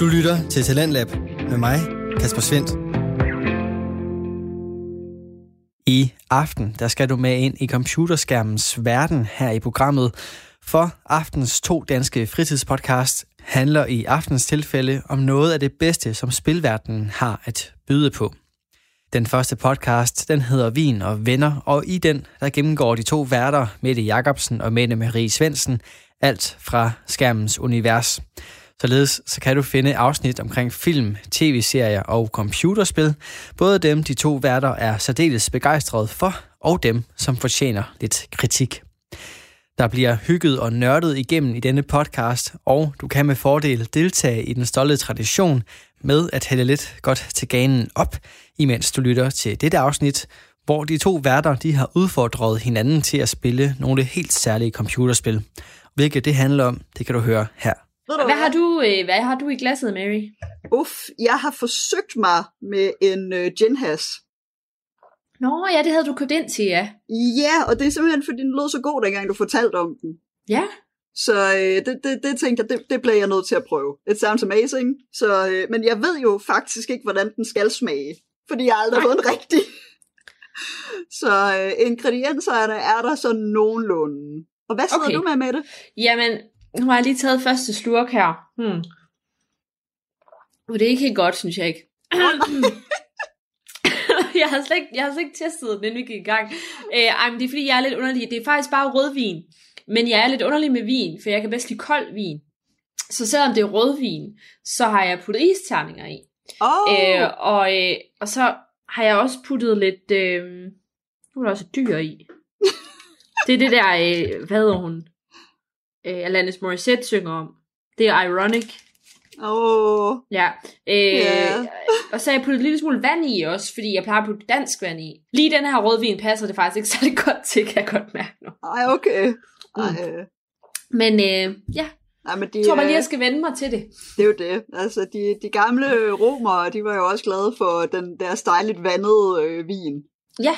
Du lytter til Talentlab med mig, Kasper Svendt. I aften der skal du med ind i computerskærmens verden her i programmet, for aftens to danske fritidspodcast handler i aftens tilfælde om noget af det bedste, som spilverdenen har at byde på. Den første podcast, den hedder Vin og Venner, og i den, der gennemgår de to værter, Mette Jacobsen og Mette Marie Svensen, alt fra skærmens univers. Således så kan du finde afsnit omkring film, tv-serier og computerspil. Både dem, de to værter er særdeles begejstrede for, og dem, som fortjener lidt kritik. Der bliver hygget og nørdet igennem i denne podcast, og du kan med fordel deltage i den stolte tradition med at hælde lidt godt til ganen op, imens du lytter til dette afsnit, hvor de to værter de har udfordret hinanden til at spille nogle helt særlige computerspil. Hvilket det handler om, det kan du høre her. Hvad har du, øh, hvad har du i glasset, Mary? Uff, jeg har forsøgt mig med en øh, ginhas. Nå, ja, det havde du købt ind til, ja. Ja, og det er simpelthen, fordi den lød så god, dengang du fortalte om den. Ja. Så øh, det, det, det tænkte jeg, det, det bliver jeg nødt til at prøve. It sounds amazing. Så, øh, men jeg ved jo faktisk ikke, hvordan den skal smage. Fordi jeg aldrig har fået en rigtig. Så øh, ingredienserne er der sådan nogenlunde. Og hvad sidder Okay. du med med det? Jamen, nu har jeg lige taget første slurk her. Hmm. Det er ikke helt godt, synes jeg ikke. jeg har slet ikke, jeg har slet ikke testet den, inden vi gik i gang. Øh, ej, men det er fordi, jeg er lidt underlig. Det er faktisk bare rødvin. Men jeg er lidt underlig med vin, for jeg kan bedst lide kold vin. Så selvom det er rødvin, så har jeg puttet isterninger i. Åh, oh, Øh, og, øh, og så har jeg også puttet lidt... Øh, nu er der også dyr i. det er det der, øh, hvad hedder hun? Øh, Alanis Morissette synger om. Det er Ironic. oh. Ja. Øh, Ja. Og så har jeg puttet en lille smule vand i også, fordi jeg plejer at putte dansk vand i. Lige den her rødvin passer det faktisk ikke særlig godt til, kan jeg godt mærke nu. Ej, okay. Ej, øh, Men øh, ja, nej, men de, jeg tror bare lige, jeg skal vende mig til det. Det er jo det. Altså, de, de gamle romere, de var jo også glade for den der dejligt vandede øh, vin. Ja,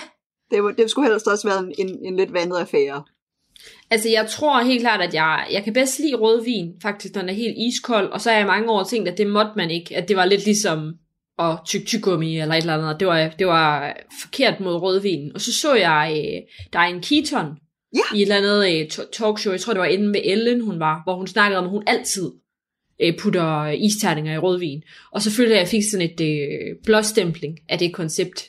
Det, det skulle helst også være en, en, en lidt vandet affære. Altså, jeg tror helt klart, at jeg, jeg kan bedst lide rødvin, faktisk, når den er helt iskold. Og så har jeg mange år tænkt, at det måtte man ikke. At det var lidt ligesom at tykke tyggegummi eller et eller andet. Det var, det var forkert mod rødvin. Og så så jeg øh, Diane Keaton Ja. i et eller andet øh, talkshow. Jeg tror, det var inde med Ellen, hun var. Hvor hun snakkede om, at hun altid øh, putter øh, isterninger i rødvin. Og så følte jeg, at jeg fik sådan et øh, blåstempling af det koncept.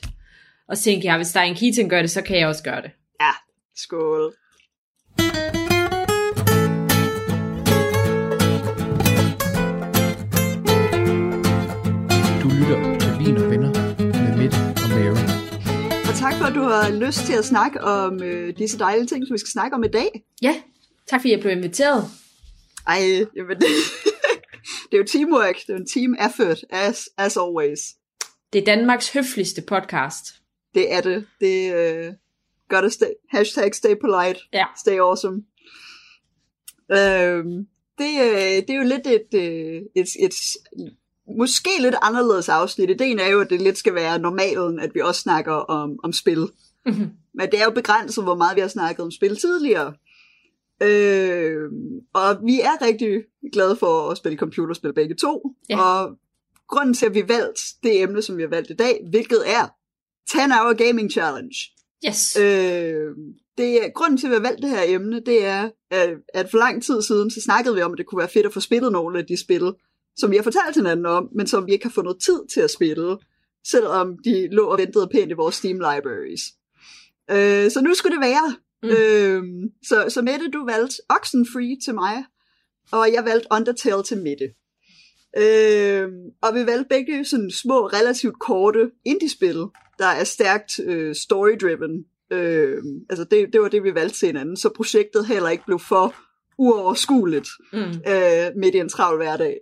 Og så tænkte jeg, hvis Diane Keaton gør det, så kan jeg også gøre det. Ja, skål. For, at du har lyst til at snakke om øh, disse dejlige ting, som vi skal snakke om i dag. Ja, tak fordi jeg blev inviteret. Ej, jamen det, det er jo teamwork. Det er jo en team effort, as, as always. Det er Danmarks høfligste podcast. Det er det. Det øh, gotta stay, hashtag stay polite. Ja. Stay awesome. Øhm, det, øh, det er jo lidt et, øh, et, et, måske lidt anderledes afsnit. Ideen er jo, at det lidt skal være normalen, at vi også snakker om, om spil. Mhm. Men det er jo begrænset, hvor meget vi har snakket om spil tidligere. Øh, og vi er rigtig glade for at spille computerspil begge to. Ja. Og grunden til, at vi valgt det emne, som vi har valgt i dag, hvilket er 10 Hour Gaming Challenge. Yes. Øh, det er, grunden til, at vi har valgt det her emne, det er, at, at for lang tid siden, så snakkede vi om, at det kunne være fedt at få spillet nogle af de spil, som vi har fortalt hinanden om, men som vi ikke har fundet tid til at spille, selvom de lå og ventede pænt i vores Steam libraries. Øh, så nu skulle det være. Mm. Øh, så, så Mette, du valgte Oxenfree til mig, og jeg valgte Undertale til Mette. Øh, og vi valgte begge sådan små, relativt korte indie-spil, der er stærkt øh, story-driven. Øh, altså det, det var det, vi valgte til hinanden, så projektet heller ikke blev for uoverskueligt Mm. øh, midt i en travl hverdag.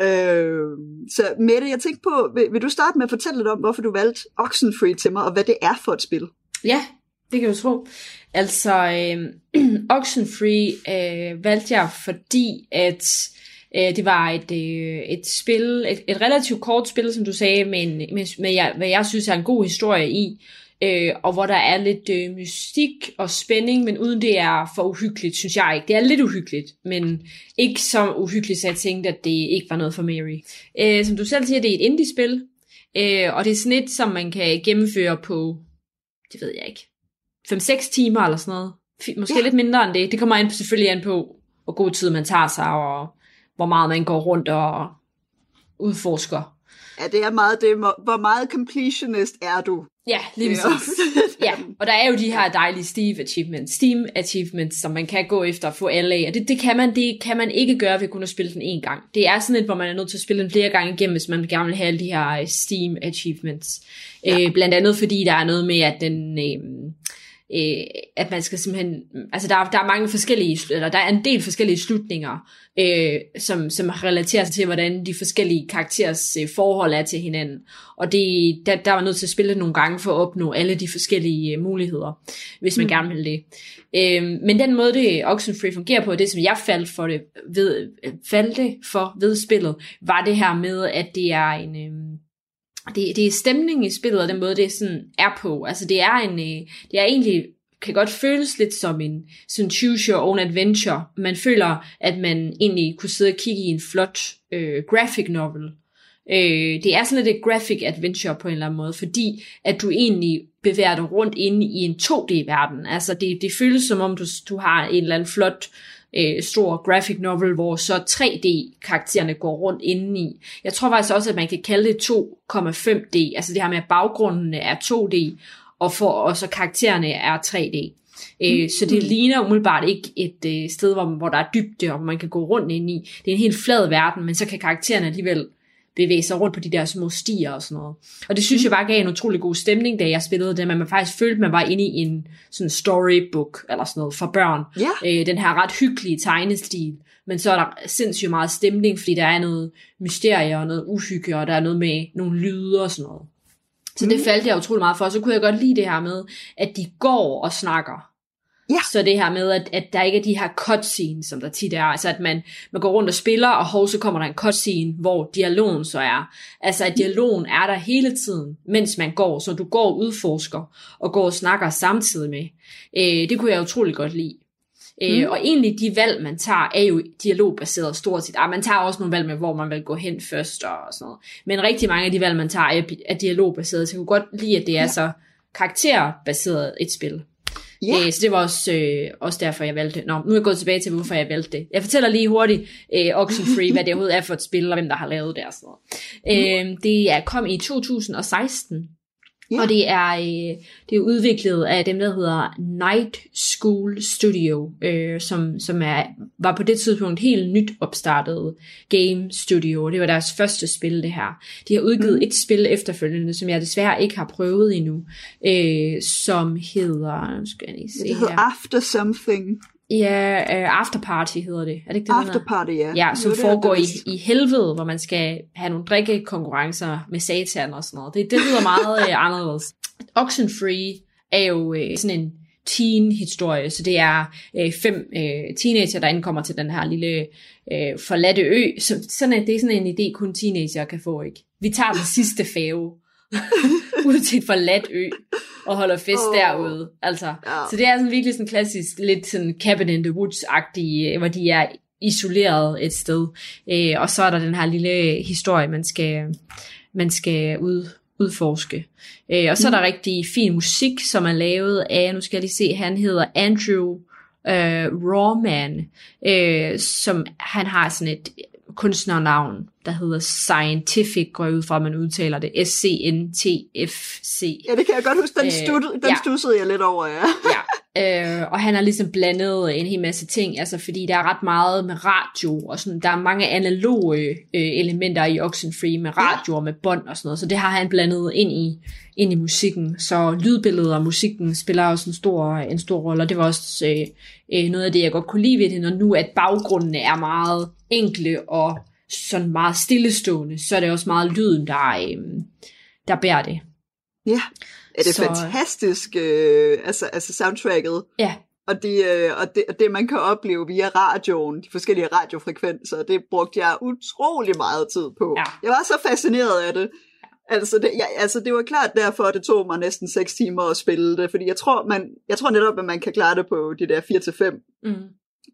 Øh, så Mette, jeg tænkte på, vil, vil du starte med at fortælle lidt om, hvorfor du valgte Oxenfree til mig, og hvad det er for et spil? Ja, det kan du tro. Altså, øh, Oxenfree øh, valgte jeg, fordi at øh, det var et, øh, et spil, et, et relativt kort spil, som du sagde, med, en, med, med jeg, hvad jeg synes er en god historie i øh, og hvor der er lidt øh, mystik og spænding, men uden det er for uhyggeligt, synes jeg ikke. Det er lidt uhyggeligt, men ikke så uhyggeligt, så jeg tænkte, at det ikke var noget for Mary. Øh, som du selv siger, det er et indie-spil, øh, og det er sådan et, som man kan gennemføre på, det ved jeg ikke, 5-6 timer eller sådan noget. Måske ja. lidt mindre end det. Det kommer an, selvfølgelig an på, hvor god tid man tager sig, og hvor meget man går rundt og udforsker. Ja, det er meget det. Hvor meget completionist er du? Ja, lige præcis. ja, og der er jo de her dejlige Steve achievements, Steam achievements, som man kan gå efter og få alle af. Og det, det, kan man, det kan man ikke gøre ved kun at spille den en gang. Det er sådan et, hvor man er nødt til at spille den flere gange igennem, hvis man gerne vil have alle de her øh, Steam achievements. Ja. Øh, blandt andet fordi der er noget med, at den... Øh, øh, at man skal simpelthen, altså der, der er mange forskellige, eller der er en del forskellige slutninger, øh, som, som relaterer sig til, hvordan de forskellige karakterers øh, forhold er til hinanden. Og det, der, der var nødt til at spille nogle gange for at opnå alle de forskellige øh, muligheder, hvis man mm. gerne vil det. Øh, men den måde, det Oxenfree fungerer på, det som jeg faldt for det ved, faldt for ved spillet, var det her med, at det er en... Øh, det, det er stemningen i spillet, og den måde, det sådan er på. Altså, det er en, øh, det er egentlig kan godt føles lidt som en sådan choose your own adventure. Man føler, at man egentlig kunne sidde og kigge i en flot øh, graphic novel. Øh, det er sådan lidt et graphic adventure på en eller anden måde, fordi at du egentlig bevæger dig rundt inde i en 2D-verden. Altså det, det føles som om, du, du har en eller anden flot øh, stor graphic novel, hvor så 3D-karaktererne går rundt indeni. Jeg tror faktisk også, at man kan kalde det 2,5D, altså det her med, at baggrundene er 2D, og, for, og så karaktererne er 3D. Øh, mm. Så det ligner umiddelbart ikke et øh, sted, hvor, hvor der er dybde, og man kan gå rundt ind i. Det er en helt flad verden, men så kan karaktererne alligevel bevæge sig rundt på de der små stier og sådan noget. Og det synes mm. jeg bare gav en utrolig god stemning, da jeg spillede det, men man faktisk følte, at man var inde i en sådan storybook eller sådan noget for børn. Yeah. Øh, den her ret hyggelige tegnestil. Men så er der sindssygt meget stemning, fordi der er noget mysterie og noget uhygge, og der er noget med nogle lyde og sådan noget. Så mm. det faldt jeg utrolig meget for. Så kunne jeg godt lide det her med, at de går og snakker. Ja. Så det her med, at, at der ikke er de her cutscenes, som der tit er. Altså at man, man går rundt og spiller, og hov, så kommer der en cutscene, hvor dialogen så er. Altså at dialogen er der hele tiden, mens man går. Så du går og udforsker, og går og snakker samtidig med. Øh, det kunne jeg utrolig godt lide. Øh, mm. Og egentlig de valg, man tager, er jo dialogbaseret stort set. Ah, man tager også nogle valg med, hvor man vil gå hen først og sådan noget. Men rigtig mange af de valg, man tager, er, er dialogbaseret. Så jeg kunne godt lide, at det er ja. så karakterbaseret et spil. Yeah. Øh, så det var også, øh, også derfor, jeg valgte. Nå, nu er jeg gået tilbage til, hvorfor jeg valgte det. Jeg fortæller lige hurtigt øh, Oxenfree, hvad det overhovedet er for et spil, og hvem der har lavet det og sådan noget. Øh, det er, kom i 2016, Ja. Og det er, øh, det er udviklet af dem, der hedder Night School Studio, øh, som, som er, var på det tidspunkt helt nyt opstartet game studio. Det var deres første spil, det her. De har udgivet mm. et spil efterfølgende, som jeg desværre ikke har prøvet endnu, øh, som hedder, nu skal jeg lige se det hedder her. After Something. Ja, uh, After Party hedder det. Er det ikke det, After Party, ja. Ja, som det, foregår det, i, i helvede, hvor man skal have nogle drikkekonkurrencer med satan og sådan noget. Det, det lyder meget uh, anderledes. Oxenfree er jo uh, sådan en teen-historie, så det er uh, fem uh, teenager, der indkommer til den her lille uh, forladte ø. Så, sådan er, det er sådan en idé, kun teenager kan få, ikke? Vi tager den sidste fave ud til et forladt ø og holder fest oh. derude. Altså. Ja. Så det er sådan virkelig sådan klassisk, lidt sådan Cabin in the Woods-agtige, hvor de er isoleret et sted. Øh, og så er der den her lille historie, man skal, man skal ud, udforske. Øh, og så mm. er der rigtig fin musik, som er lavet af, nu skal jeg lige se, han hedder Andrew øh, Rawman, øh, som han har sådan et kunstnernavn, der hedder Scientific, går ud fra, at man udtaler det, S-C-N-T-F-C. Ja, det kan jeg godt huske, den, stud, øh, den ja. stussede jeg lidt over, ja. ja, øh, og han har ligesom blandet en hel masse ting, altså fordi der er ret meget med radio, og sådan, der er mange analoge øh, elementer i Oxenfree med radio og med bånd og sådan noget, så det har han blandet ind i, ind i musikken, så lydbilledet og musikken spiller også en stor, en stor rolle, og det var også øh, øh, noget af det, jeg godt kunne lide ved det, når nu at baggrundene er meget enkle og sådan meget stillestående, så er det også meget lyden, der, øh, der bærer det. Ja, er det så, fantastisk, øh, altså, altså soundtracket. Ja. Og det, øh, og, det, og det, man kan opleve via radioen, de forskellige radiofrekvenser, det brugte jeg utrolig meget tid på. Ja. Jeg var så fascineret af det. Altså det, ja, altså det var klart derfor, at det tog mig næsten 6 timer at spille det, fordi jeg tror, man, jeg tror netop, at man kan klare det på de der 4-5, Mm.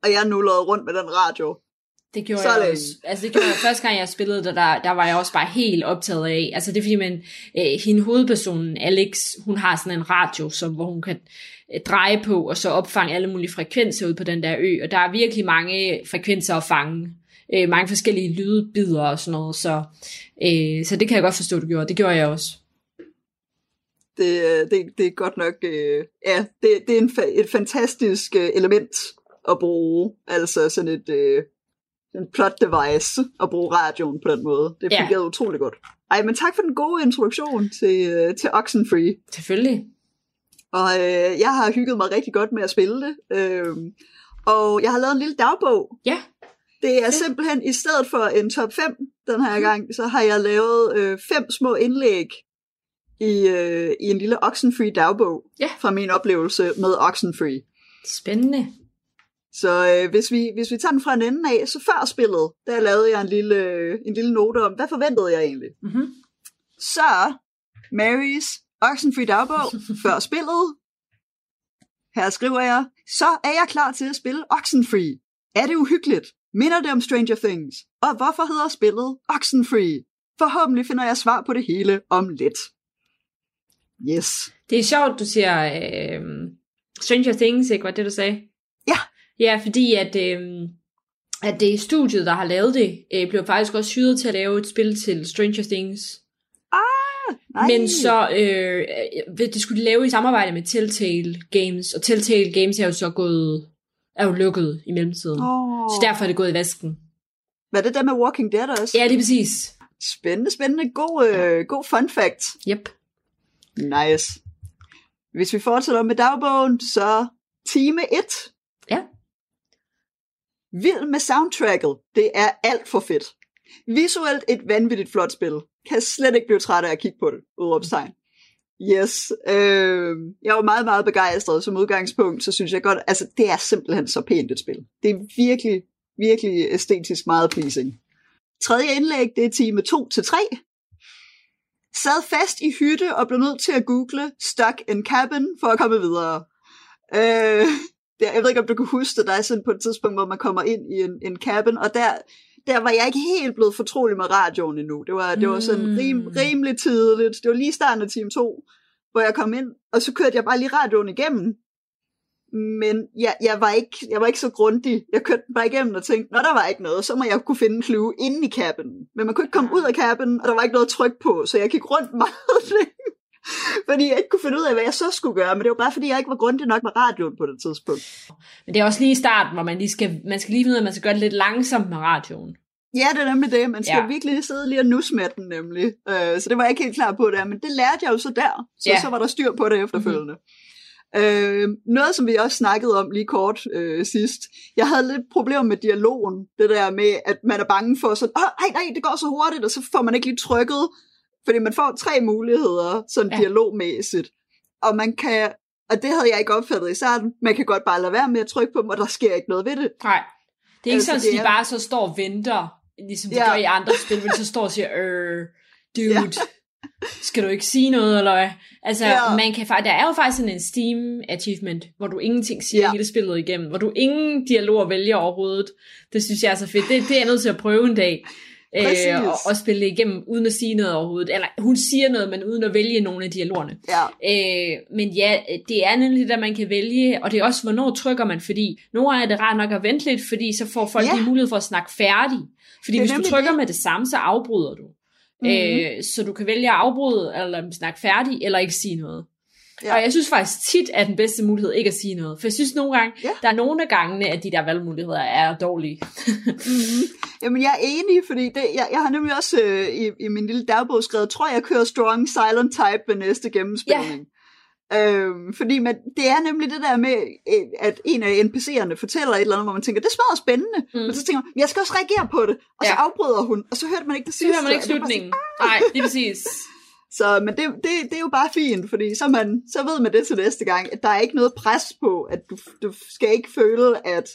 og jeg nullede rundt med den radio. Det gjorde Så jeg. Altså det gjorde jeg første gang, jeg spillede det, der, der var jeg også bare helt optaget af. Altså det er fordi, man, øh, hende hovedpersonen, Alex, hun har sådan en radio, som, hvor hun kan øh, dreje på, og så opfange alle mulige frekvenser ud på den der ø. Og der er virkelig mange frekvenser at fange. Øh, mange forskellige lydbider og sådan noget. Så, øh, så det kan jeg godt forstå, du gjorde. Det gjorde jeg også. Det, øh, det, det er godt nok, øh, ja, det, det er en, fa- et fantastisk øh, element at bruge, altså sådan et øh, en plot device at bruge radioen på den måde. Det Ja. fungerede utrolig godt. Ej, men tak for den gode introduktion til, øh, til Oxenfree. Selvfølgelig. Og øh, jeg har hygget mig rigtig godt med at spille det. Øh, og jeg har lavet en lille dagbog. Ja. Det er simpelthen, i stedet for en top 5 den her gang, så har jeg lavet øh, fem små indlæg i, øh, i en lille Oxenfree dagbog Ja. fra min oplevelse med Oxenfree. Spændende. Så øh, hvis, vi, hvis vi tager den fra en ende af, så før spillet, der lavede jeg en lille, øh, en lille note om, hvad forventede jeg egentlig? Mm-hmm. Så Marys Oxenfree dagbog før spillet. Her skriver jeg, så er jeg klar til at spille Oxenfree. Er det uhyggeligt? Minder det om Stranger Things? Og hvorfor hedder spillet Oxenfree? Forhåbentlig finder jeg svar på det hele om lidt. Yes. Det er sjovt, du siger øh, Stranger Things, ikke? Var det, du sagde? Ja. Fordi at, øh, at det er studiet, der har lavet det, øh, blev faktisk også hyret til at lave et spil til Stranger Things. Nej. Men så, øh, øh, det skulle de lave i samarbejde med Telltale Games, og Telltale Games er jo så gået, er jo lukket i mellemtiden. Oh. Så derfor er det gået i vasken. Hvad er det der med Walking Dead også? Ja, lige præcis. Spændende, spændende. God, øh, god fun fact. Yep. Nice. Hvis vi fortsætter med dagbogen, så time 1. Vild med soundtracket. Det er alt for fedt. Visuelt et vanvittigt flot spil. Kan slet ikke blive træt af at kigge på det. Udropstegn. Yes. Øh, jeg var meget, meget begejstret som udgangspunkt, så synes jeg godt, altså det er simpelthen så pænt et spil. Det er virkelig, virkelig æstetisk meget pleasing. Tredje indlæg, det er time 2 til 3 sad fast i hytte og blev nødt til at google stuck in cabin for at komme videre. Øh, der, jeg ved ikke, om du kan huske det, der er sådan på et tidspunkt, hvor man kommer ind i en, en cabin, og der, der var jeg ikke helt blevet fortrolig med radioen endnu. Det var, det var sådan Mm. rim, rimelig tidligt. Det var lige starten af time 2, hvor jeg kom ind, og så kørte jeg bare lige radioen igennem. Men jeg, jeg, var ikke, jeg var ikke så grundig. Jeg kørte den bare igennem og tænkte, når der var ikke noget, så må jeg kunne finde en clue inde i cabinen. Men man kunne ikke komme ud af cabinen, og der var ikke noget tryk på, så jeg gik rundt meget længe. Fordi jeg ikke kunne finde ud af, hvad jeg så skulle gøre, men det var bare fordi, jeg ikke var grundig nok med radioen på det tidspunkt. Men det er også lige i starten, hvor man lige skal, man skal lige finde ud af, at man skal gøre det lidt langsomt med radioen. Ja, det er nemlig det. Man skal Ja. virkelig sidde lige og nusse med den nemlig. Øh, så det var jeg ikke helt klar på der, men det lærte jeg jo så der. Så, Ja. så var der styr på det efterfølgende. Mm-hmm. Øh, noget, som vi også snakkede om lige kort øh, sidst. Jeg havde lidt problemer med dialogen. Det der med, at man er bange for sådan, åh, nej, nej, det går så hurtigt, og så får man ikke lige trykket. Fordi man får tre muligheder, sådan Ja. dialogmæssigt. Og man kan, og det havde jeg ikke opfattet i starten, man kan godt bare lade være med at trykke på dem, og der sker ikke noget ved det. Nej. Det er ikke Altså, sådan, at de er- bare så står og venter, ligesom de Ja. gør i andre spil, de så står og siger, øh, dude, Ja. skal du ikke sige noget, eller hvad? Altså, Ja. man kan, der er jo faktisk sådan en Steam achievement, hvor du ingenting siger Ja. hele spillet igennem, hvor du ingen dialoger vælger overhovedet. Det synes jeg er så fedt. Det, det er jeg nødt til at prøve en dag. Præcis. Øh, og, og spille det igennem, uden at sige noget overhovedet. Eller hun siger noget, men uden at vælge nogle af dialogerne. Ja, Øh, men ja, det er nemlig det, man kan vælge, og det er også, hvornår trykker man, fordi nogle gange er det rart nok at vente lidt, fordi så får folk Ja. lige mulighed for at snakke færdig. Fordi hvis du trykker det. med det samme, så afbryder du. Mhm. Øh, så du kan vælge at afbryde, eller snakke færdig, eller ikke sige noget. Ja. Ja. Og jeg synes faktisk tit, at den bedste mulighed ikke at sige noget. For jeg synes nogle gange, Ja. der er nogle af gangene, at de der valgmuligheder er dårlige. Mm-hmm. Jamen, jeg er enig, fordi det, jeg, jeg har nemlig også øh, i, i min lille dagbog skrevet, tror jeg, jeg kører Strong Silent Type ved næste gennemspilning. Øhm, fordi man, det er nemlig det der med, øh, at en af NPC'erne fortæller et eller andet, hvor man tænker, det smager spændende. Mm. Men så tænker man, jeg skal også reagere på det. Og så Ja. afbryder hun, og så hørte man ikke det Så sidste. hører man ikke slutningen. Nej, det er præcis. Så, men det, det, det er jo bare fint, fordi så, man, så ved man det til næste gang, at der er ikke noget pres på, at du, du skal ikke føle, at,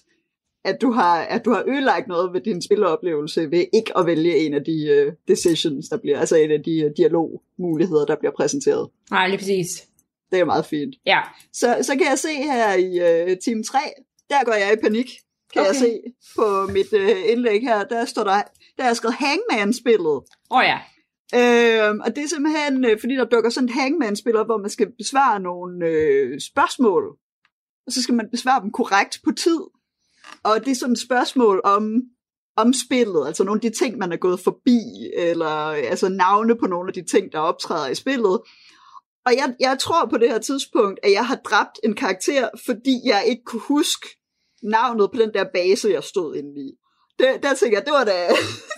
at du har, at du har ødelagt noget ved din spiloplevelse ved ikke at vælge en af de uh, decisions, der bliver, altså en af de uh, dialogmuligheder, der bliver præsenteret. Nej, lige præcis. Det er meget fint. Ja. Så, så kan jeg se her i uh, time 3, der går jeg i panik, kan okay. jeg se på mit uh, indlæg her. Der står der, der er skrevet Hangman-spillet. Åh oh, ja. Øh, og det er simpelthen, øh, fordi der dukker sådan et hangman-spil op, hvor man skal besvare nogle øh, spørgsmål. Og så skal man besvare dem korrekt på tid. Og det er sådan et spørgsmål om, om spillet, altså nogle af de ting, man er gået forbi, eller øh, altså navne på nogle af de ting, der optræder i spillet. Og jeg, jeg tror på det her tidspunkt, at jeg har dræbt en karakter, fordi jeg ikke kunne huske navnet på den der base, jeg stod inde i. Det, der tænker jeg, det var da...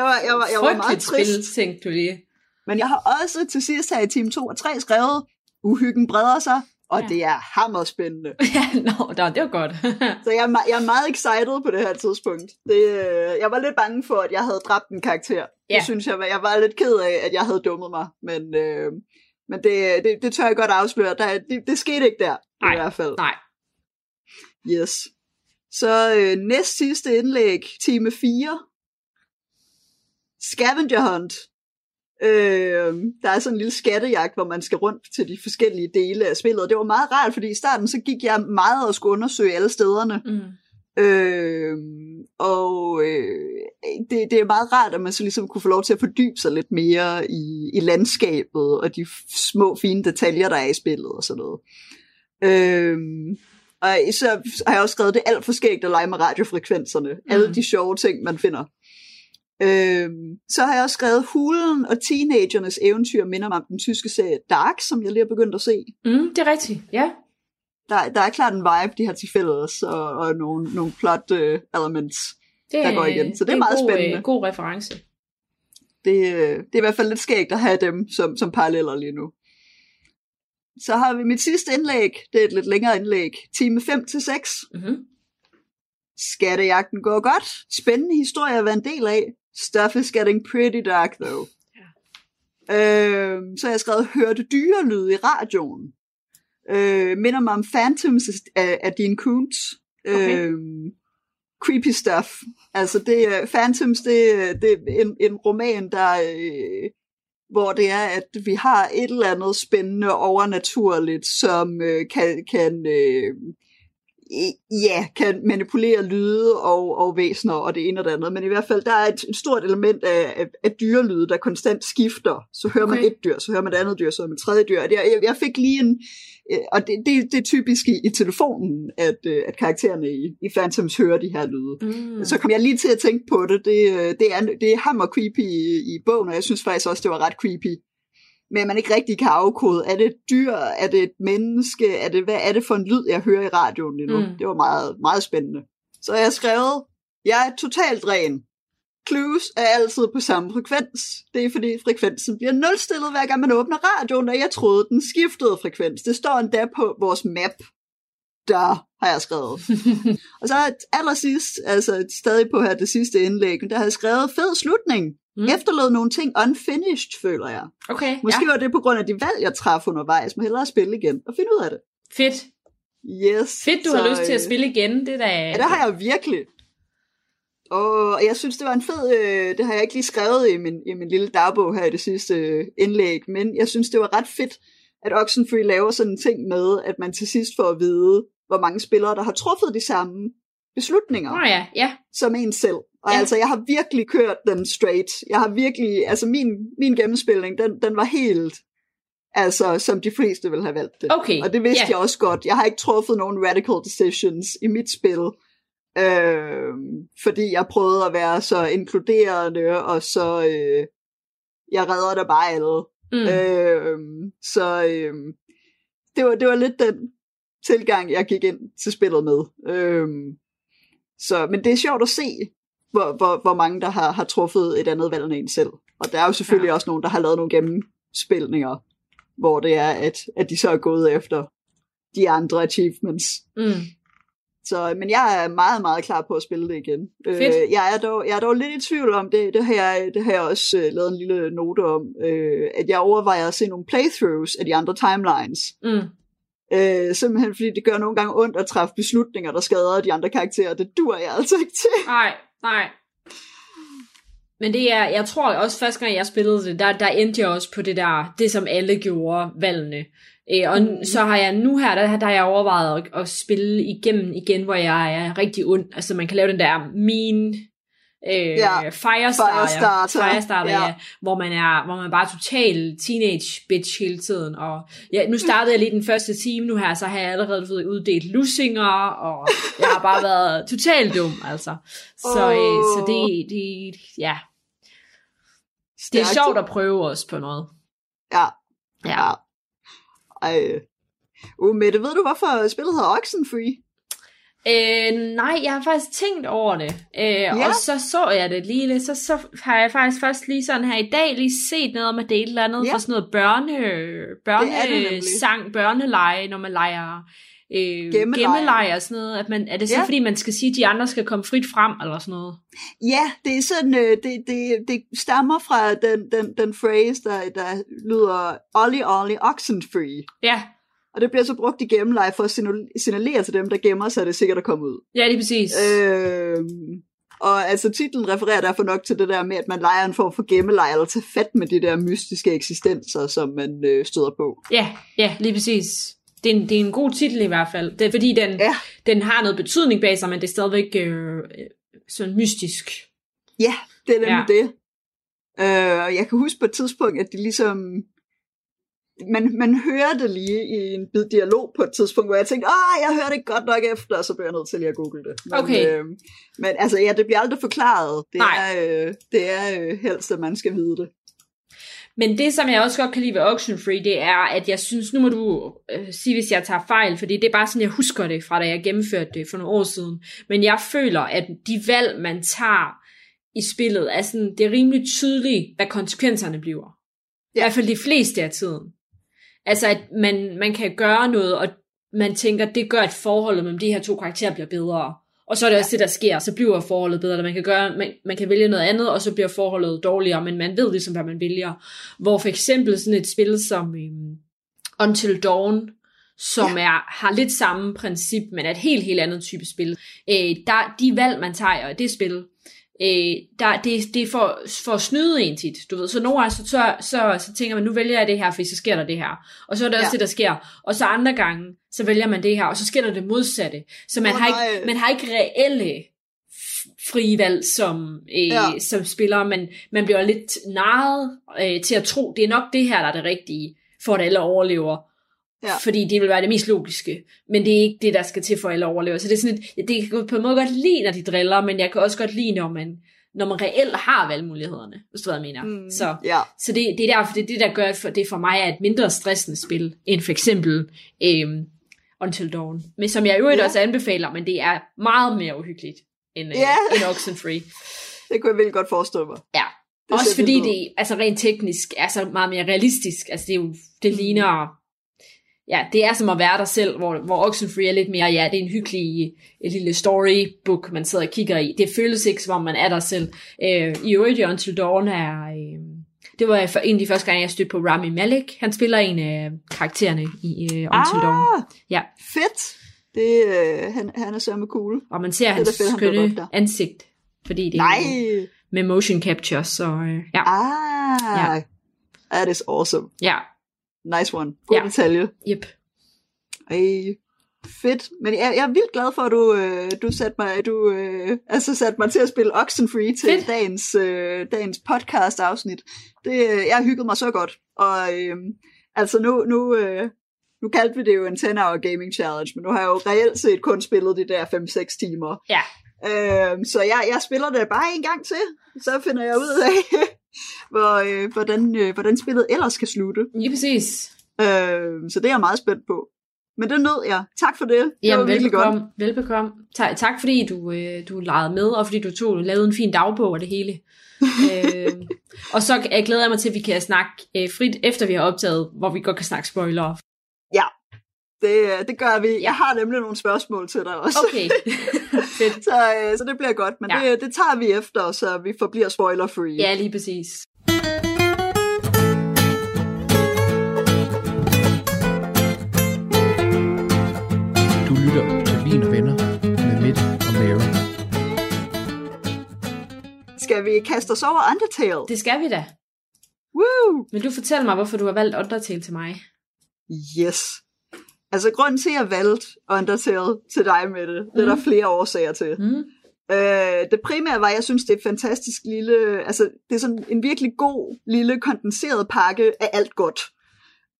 jeg var, jeg var, jeg var meget trist. spil, tænkte du lige. Men jeg har også til sidst her i time 2 og 3 skrevet, uhyggen breder sig, og Ja. det er hammerspændende. ja, no, det var godt. Så jeg er, jeg er meget excited på det her tidspunkt. Det, øh, jeg var lidt bange for, at jeg havde dræbt en karakter. Ja. Det synes jeg, var- jeg var lidt ked af, at jeg havde dummet mig. Men, øh, men det, det, det tør jeg godt afsløre. Der, det, det skete ikke der, Nej, i hvert fald. Nej. Yes. Så øh, næst sidste indlæg, time 4. Scavenger Hunt. Øh, der er sådan en lille skattejagt, hvor man skal rundt til de forskellige dele af spillet. Og det var meget rart, fordi i starten så gik jeg meget og skulle undersøge alle stederne. Mm. Øh, og øh, det, det er meget rart, at man så ligesom kunne få lov til at fordybe sig lidt mere i, i landskabet og de små fine detaljer, der er i spillet og sådan noget. Øh, og så har jeg også skrevet, det alt for skægt at lege med radiofrekvenserne. Mm. Alle de sjove ting, man finder. Øhm, så har jeg også skrevet Hulen og teenagernes eventyr minder mig om den tyske serie Dark, som jeg lige har begyndt at se. Mm, det er rigtigt, ja. Der, der er klart en vibe, de har til fælles, og, og nogle, nogle plot uh, elements. Det, Der går igen, så det er en meget god, spændende. øh, god reference. Det, øh, det er i hvert fald lidt skægt at have dem som, som paralleller lige nu. Så har vi mit sidste indlæg. Det er et lidt længere indlæg. Time 5 til 6. Mm-hmm. Skattejagten går godt. Spændende historie at være en del af. Stuff is getting pretty dark, though. Øh, så har jeg skrevet, hørte dyrelyd i radioen. Øh, minder mig om Phantoms af, af Dean Koontz. Okay. Øh, creepy stuff. Altså, det er Phantoms, det, er- det er en, en roman, der... Øh, hvor det er, at vi har et eller andet spændende overnaturligt, som øh, kan, kan øh, ja, kan manipulere lyde og, og væsener og det ene og det andet. Men i hvert fald, der er et, et stort element af, af, af dyrelyde, der konstant skifter. Så hører man Okay. et dyr, så hører man et andet dyr, så hører man et tredje dyr. Jeg, jeg, jeg fik lige en... øh, Og det, det, det er typisk i, i telefonen, at, øh, at karaktererne i, i Phantoms hører de her lyde. Mm. Så kom jeg lige til at tænke på det. Det, øh, det, er, det er hammer creepy i, i bogen, og jeg synes faktisk også, det var ret creepy. Men man ikke rigtig kan afkode. Er det et dyr? Er det et menneske? Er det, hvad er det for en lyd, jeg hører i radioen lige nu? Mm. Det var meget, meget spændende. Så jeg har skrevet, jeg er totalt ren. Clues er altid på samme frekvens. Det er fordi frekvensen bliver nulstillet, hver gang man åbner radioen, og jeg troede, den skiftede frekvens. Det står endda på vores map. Der har jeg skrevet. Og så allersidst, altså stadig på her det sidste indlæg, der har jeg skrevet fed slutning. Mm. Efterlod nogle ting unfinished, føler jeg. Okay, Måske ja. var det på grund af de valg, jeg traf undervejs, men hellere spille igen og finde ud af det. Fedt. Yes. Fedt, du så, har lyst til at øh, spille igen. Det er da... Ja, det har jeg virkelig. Og jeg synes, det var en fed, øh, det har jeg ikke lige skrevet i min, i min lille dagbog her i det sidste øh, indlæg, men jeg synes, det var ret fedt, at Oxenfree laver sådan en ting med, at man til sidst får at vide, hvor mange spillere, der har truffet de samme beslutninger. Nå ja, ja. som en selv. Og Ja. altså, jeg har virkelig kørt den straight. Jeg har virkelig, altså min, min gennemspilning, den, den var helt, altså, som de fleste vil have valgt det. Okay, Og det vidste ja. jeg også godt. Jeg har ikke truffet nogen radical decisions i mit spil, øh, fordi jeg prøvede at være så inkluderende, og så, øh, jeg redder da bare alle. Mm. Øh, så øh, det, var, det var lidt den tilgang, jeg gik ind til spillet med. Øh, så, men det er sjovt at se, hvor, hvor, hvor mange der har, har truffet et andet valg end en selv. Og der er jo selvfølgelig Ja. også nogen, der har lavet nogle gennemspilninger, hvor det er, at, at de så er gået efter de andre achievements. Mm. Så, men jeg er meget, meget klar på at spille det igen. Fedt. Øh, jeg, er dog, jeg er dog lidt i tvivl om det. Det har jeg, det har jeg også øh, lavet en lille note om. Øh, at jeg overvejer at se nogle playthroughs af de andre timelines. Mm. Øh, simpelthen fordi det gør nogle gange ondt at træffe beslutninger, der skader de andre karakterer. Det dur jeg altså ikke til. Nej, nej. Men det er, jeg tror også første gang jeg spillede det, der, der endte jeg også på det der, det som alle gjorde, valgene. Øh, og mm. så har jeg nu her, der, der har jeg overvejet at, at spille igennem igen, hvor jeg er rigtig ond. Altså man kan lave den der mean øh, Ja, Firestarter, Firestarter, Firestarter ja. ja. hvor man er hvor man er bare total teenage bitch hele tiden. Og ja, nu startede jeg lige den første time nu her, så har jeg allerede fået uddelt lussinger, og jeg har bare været totalt dum, altså. Så, øh, så det, det, ja, det er Stærkt. sjovt at prøve også på noget. Ja, Ja. ja. Ej. Uh, Mette, ved du, hvorfor spillet hedder Oxenfree? Øh, nej, jeg har faktisk tænkt over det. Øh, ja. Og så så jeg det lige lidt. Så, så har jeg faktisk først lige sådan her i dag lige set noget om, at det er et eller andet Ja. for sådan noget børne, er det børnesang, børneleje, når man leger øh, gemmeleg og sådan noget. At man, er det så, ja. fordi man skal sige, at de andre skal komme frit frem, eller sådan noget? Ja, det er sådan, øh, det, det, det stammer fra den, den, den phrase, der, der lyder Ollie Ollie Oxenfree. Ja, Og det bliver så brugt i gemmeleje for at signal- signalere til dem, der gemmer sig, at det er sikkert at komme ud. ja lige præcis. Øh, og altså titlen refererer derfor nok til det der med, at man leger en form for gemmeleg, eller tager fat med de der mystiske eksistenser, som man øh, støder på. Ja, ja, lige præcis. Det er, en, det er en god titel i hvert fald. Det er fordi, den, Ja. den har noget betydning bag sig, men det er stadigvæk øh, sådan mystisk. Ja, det er nemlig Ja. det. Øh, og jeg kan huske på et tidspunkt, at de ligesom... Man, man hører det lige i en bid dialog på et tidspunkt, hvor jeg tænkte, åh, jeg hørte det godt nok efter, og så blev jeg nødt til lige at google det. Men, Okay. Øh, men altså, ja, det bliver aldrig forklaret. Det Nej. er, øh, det er øh, helst, at man skal vide det. Men det, som jeg også godt kan lide ved Oxenfree, det er, at jeg synes, nu må du øh, sige, hvis jeg tager fejl, fordi det er bare sådan, jeg husker det fra, da jeg gennemførte det for nogle år siden. Men jeg føler, at de valg, man tager i spillet, er sådan, det er rimelig tydeligt, hvad konsekvenserne bliver. I Ja. hvert fald de fleste af tiden. Altså, at man, man kan gøre noget, og man tænker, det gør, at forholdet mellem de her to karakterer bliver bedre. Og så er det også det, der sker, så bliver forholdet bedre, eller man kan, gøre, man, man kan vælge noget andet, og så bliver forholdet dårligere, men man ved ligesom, hvad man vælger. Hvor for eksempel sådan et spil som um, Until Dawn, som ja. er, har lidt samme princip, men er et helt, helt andet type spil. Øh, der, de valg, man tager i det spil, øh, der, det, det er for, for at snyde en tit, du ved. Så nogle gange, så, så, så, så tænker man, nu vælger jeg det her, for så sker der det her. Og så er det også Ja. det, der sker. Og så andre gange, så vælger man det her, og så sker der det modsatte. Så man, Åh, har, nej. ikke, man har ikke reelle frie valg som, øh, ja. som spiller, men man bliver lidt narret øh, til at tro, det er nok det her, der er det rigtige, for at alle overlever. Ja. Fordi det vil være det mest logiske. Men det er ikke det, der skal til for alle overlever. Så det er sådan et, det kan på en måde godt lide, når de driller, men jeg kan også godt lide, når man, når man reelt har valgmulighederne, hvis du ved, hvad jeg mener. Mm, Så, Ja, så det, det er derfor, det er det, der gør, at det for mig er et mindre stressende spil, end for eksempel øhm, Until Dawn. Men som jeg i øvrigt Ja. også anbefaler, men det er meget mere uhyggeligt end, øh, Ja. end Oxenfree. det kunne jeg virkelig godt forestille mig. Ja. Det Også fordi det altså rent teknisk er så meget mere realistisk. Altså det er jo, det Mm. ligner, ja, det er som at være der selv, hvor, hvor Oxenfree er lidt mere, ja, det er en hyggelig en lille storybook, man sidder og kigger i. Det føles ikke, som om man er der selv. Øh, I øvrigt, Until Dawn er, øh, det var for- en af de første gange, jeg stødte på Rami Malek. Han spiller en af karaktererne i øh, Until Dawn. Ah, Ja, fedt. Det, øh, han, han er sørme cool. og man ser Det hans fedt, han skønne der. ansigt, fordi det Nej. er med motion capture, så øh, ja, Ah, Ja. that is awesome. ja, Nice one. God Ja. detalje. yep. Ej, fedt. Men jeg, jeg er vildt glad for, at du, øh, du satte mig, du, øh, altså satte mig til at spille Oxenfree til Fedt. dagens, øh, dagens podcast-afsnit. Det, øh, jeg har hygget mig så godt. Og øh, altså nu, nu, øh, nu kaldte vi det jo en 10-hour gaming challenge, men nu har jeg jo reelt set kun spillet de der 5-6 timer. Ja. Øh, så jeg, jeg spiller det bare en gang til, så finder jeg ud af, hvor, øh, hvordan, øh, hvordan spillet ellers skal slutte. Lige præcis. Øh, så det er jeg meget spændt på. Men det nød jeg. Tak for det. Det var Jamen, virkelig godt. velbekomme. velbekomme. Tak, tak fordi du, øh, du legede med, og fordi du tog, lavede en fin dagbog og det hele. øh, og så øh, glæder jeg mig til, at vi kan snakke øh, frit, efter vi har optaget, hvor vi godt kan snakke spoiler. Det, øh, det gør vi. Ja. Jeg har nemlig nogle spørgsmål til dig også. Okay, fedt. så, øh, så det bliver godt, men ja. det, det tager vi efter, så vi forbliver spoiler-free. Ja, lige præcis. Du lytter til mine Venner med Mitt og Mary. Skal vi kaste os over Undertale? Det skal vi da. Woo! Men du fortæller mig, hvorfor du har valgt Undertale til mig? Yes. Altså, grunden til, at jeg valgte Undertale til dig med det, det er der Mhm. flere årsager til. Mm. Øh, det primære var, at jeg synes, det er et fantastisk lille... Altså, det er sådan en virkelig god, lille, kondenseret pakke af alt godt.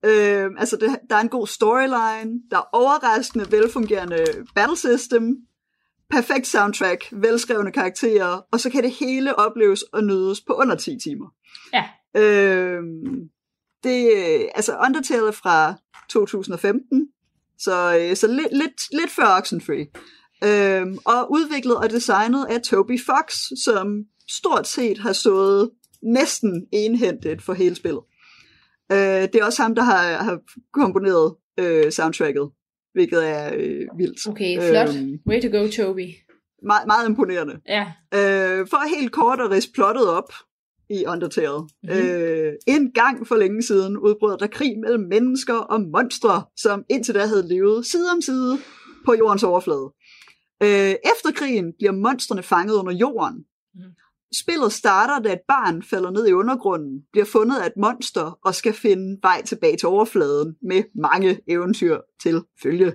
Øh, altså, det, der er en god storyline, der er overraskende, velfungerende battle system, perfekt soundtrack, velskrevne karakterer, og så kan det hele opleves og nydes på under 10 timer. Ja. Øh, det, altså, Undertale er fra 2015, så, øh, så lidt, lidt, lidt før Oxenfree. Øhm, og udviklet og designet af Toby Fox, som stort set har stået næsten enhændigt for hele spillet. Øh, det er også ham, der har, har komponeret øh, soundtracket, hvilket er øh, vildt. Okay, flot. Øhm, Way to go, Toby. meget, meget imponerende. Ja. Øh, for helt kort at ridse plottet op i Undertale. Mm-hmm. Øh, en gang for længe siden udbrød der krig mellem mennesker og monstre, som indtil da havde levet side om side på jordens overflade. Øh, efter krigen bliver monstrene fanget under jorden. Mhm. Spillet starter, da et barn falder ned i undergrunden, bliver fundet af et monster og skal finde vej tilbage til overfladen med mange eventyr til følge.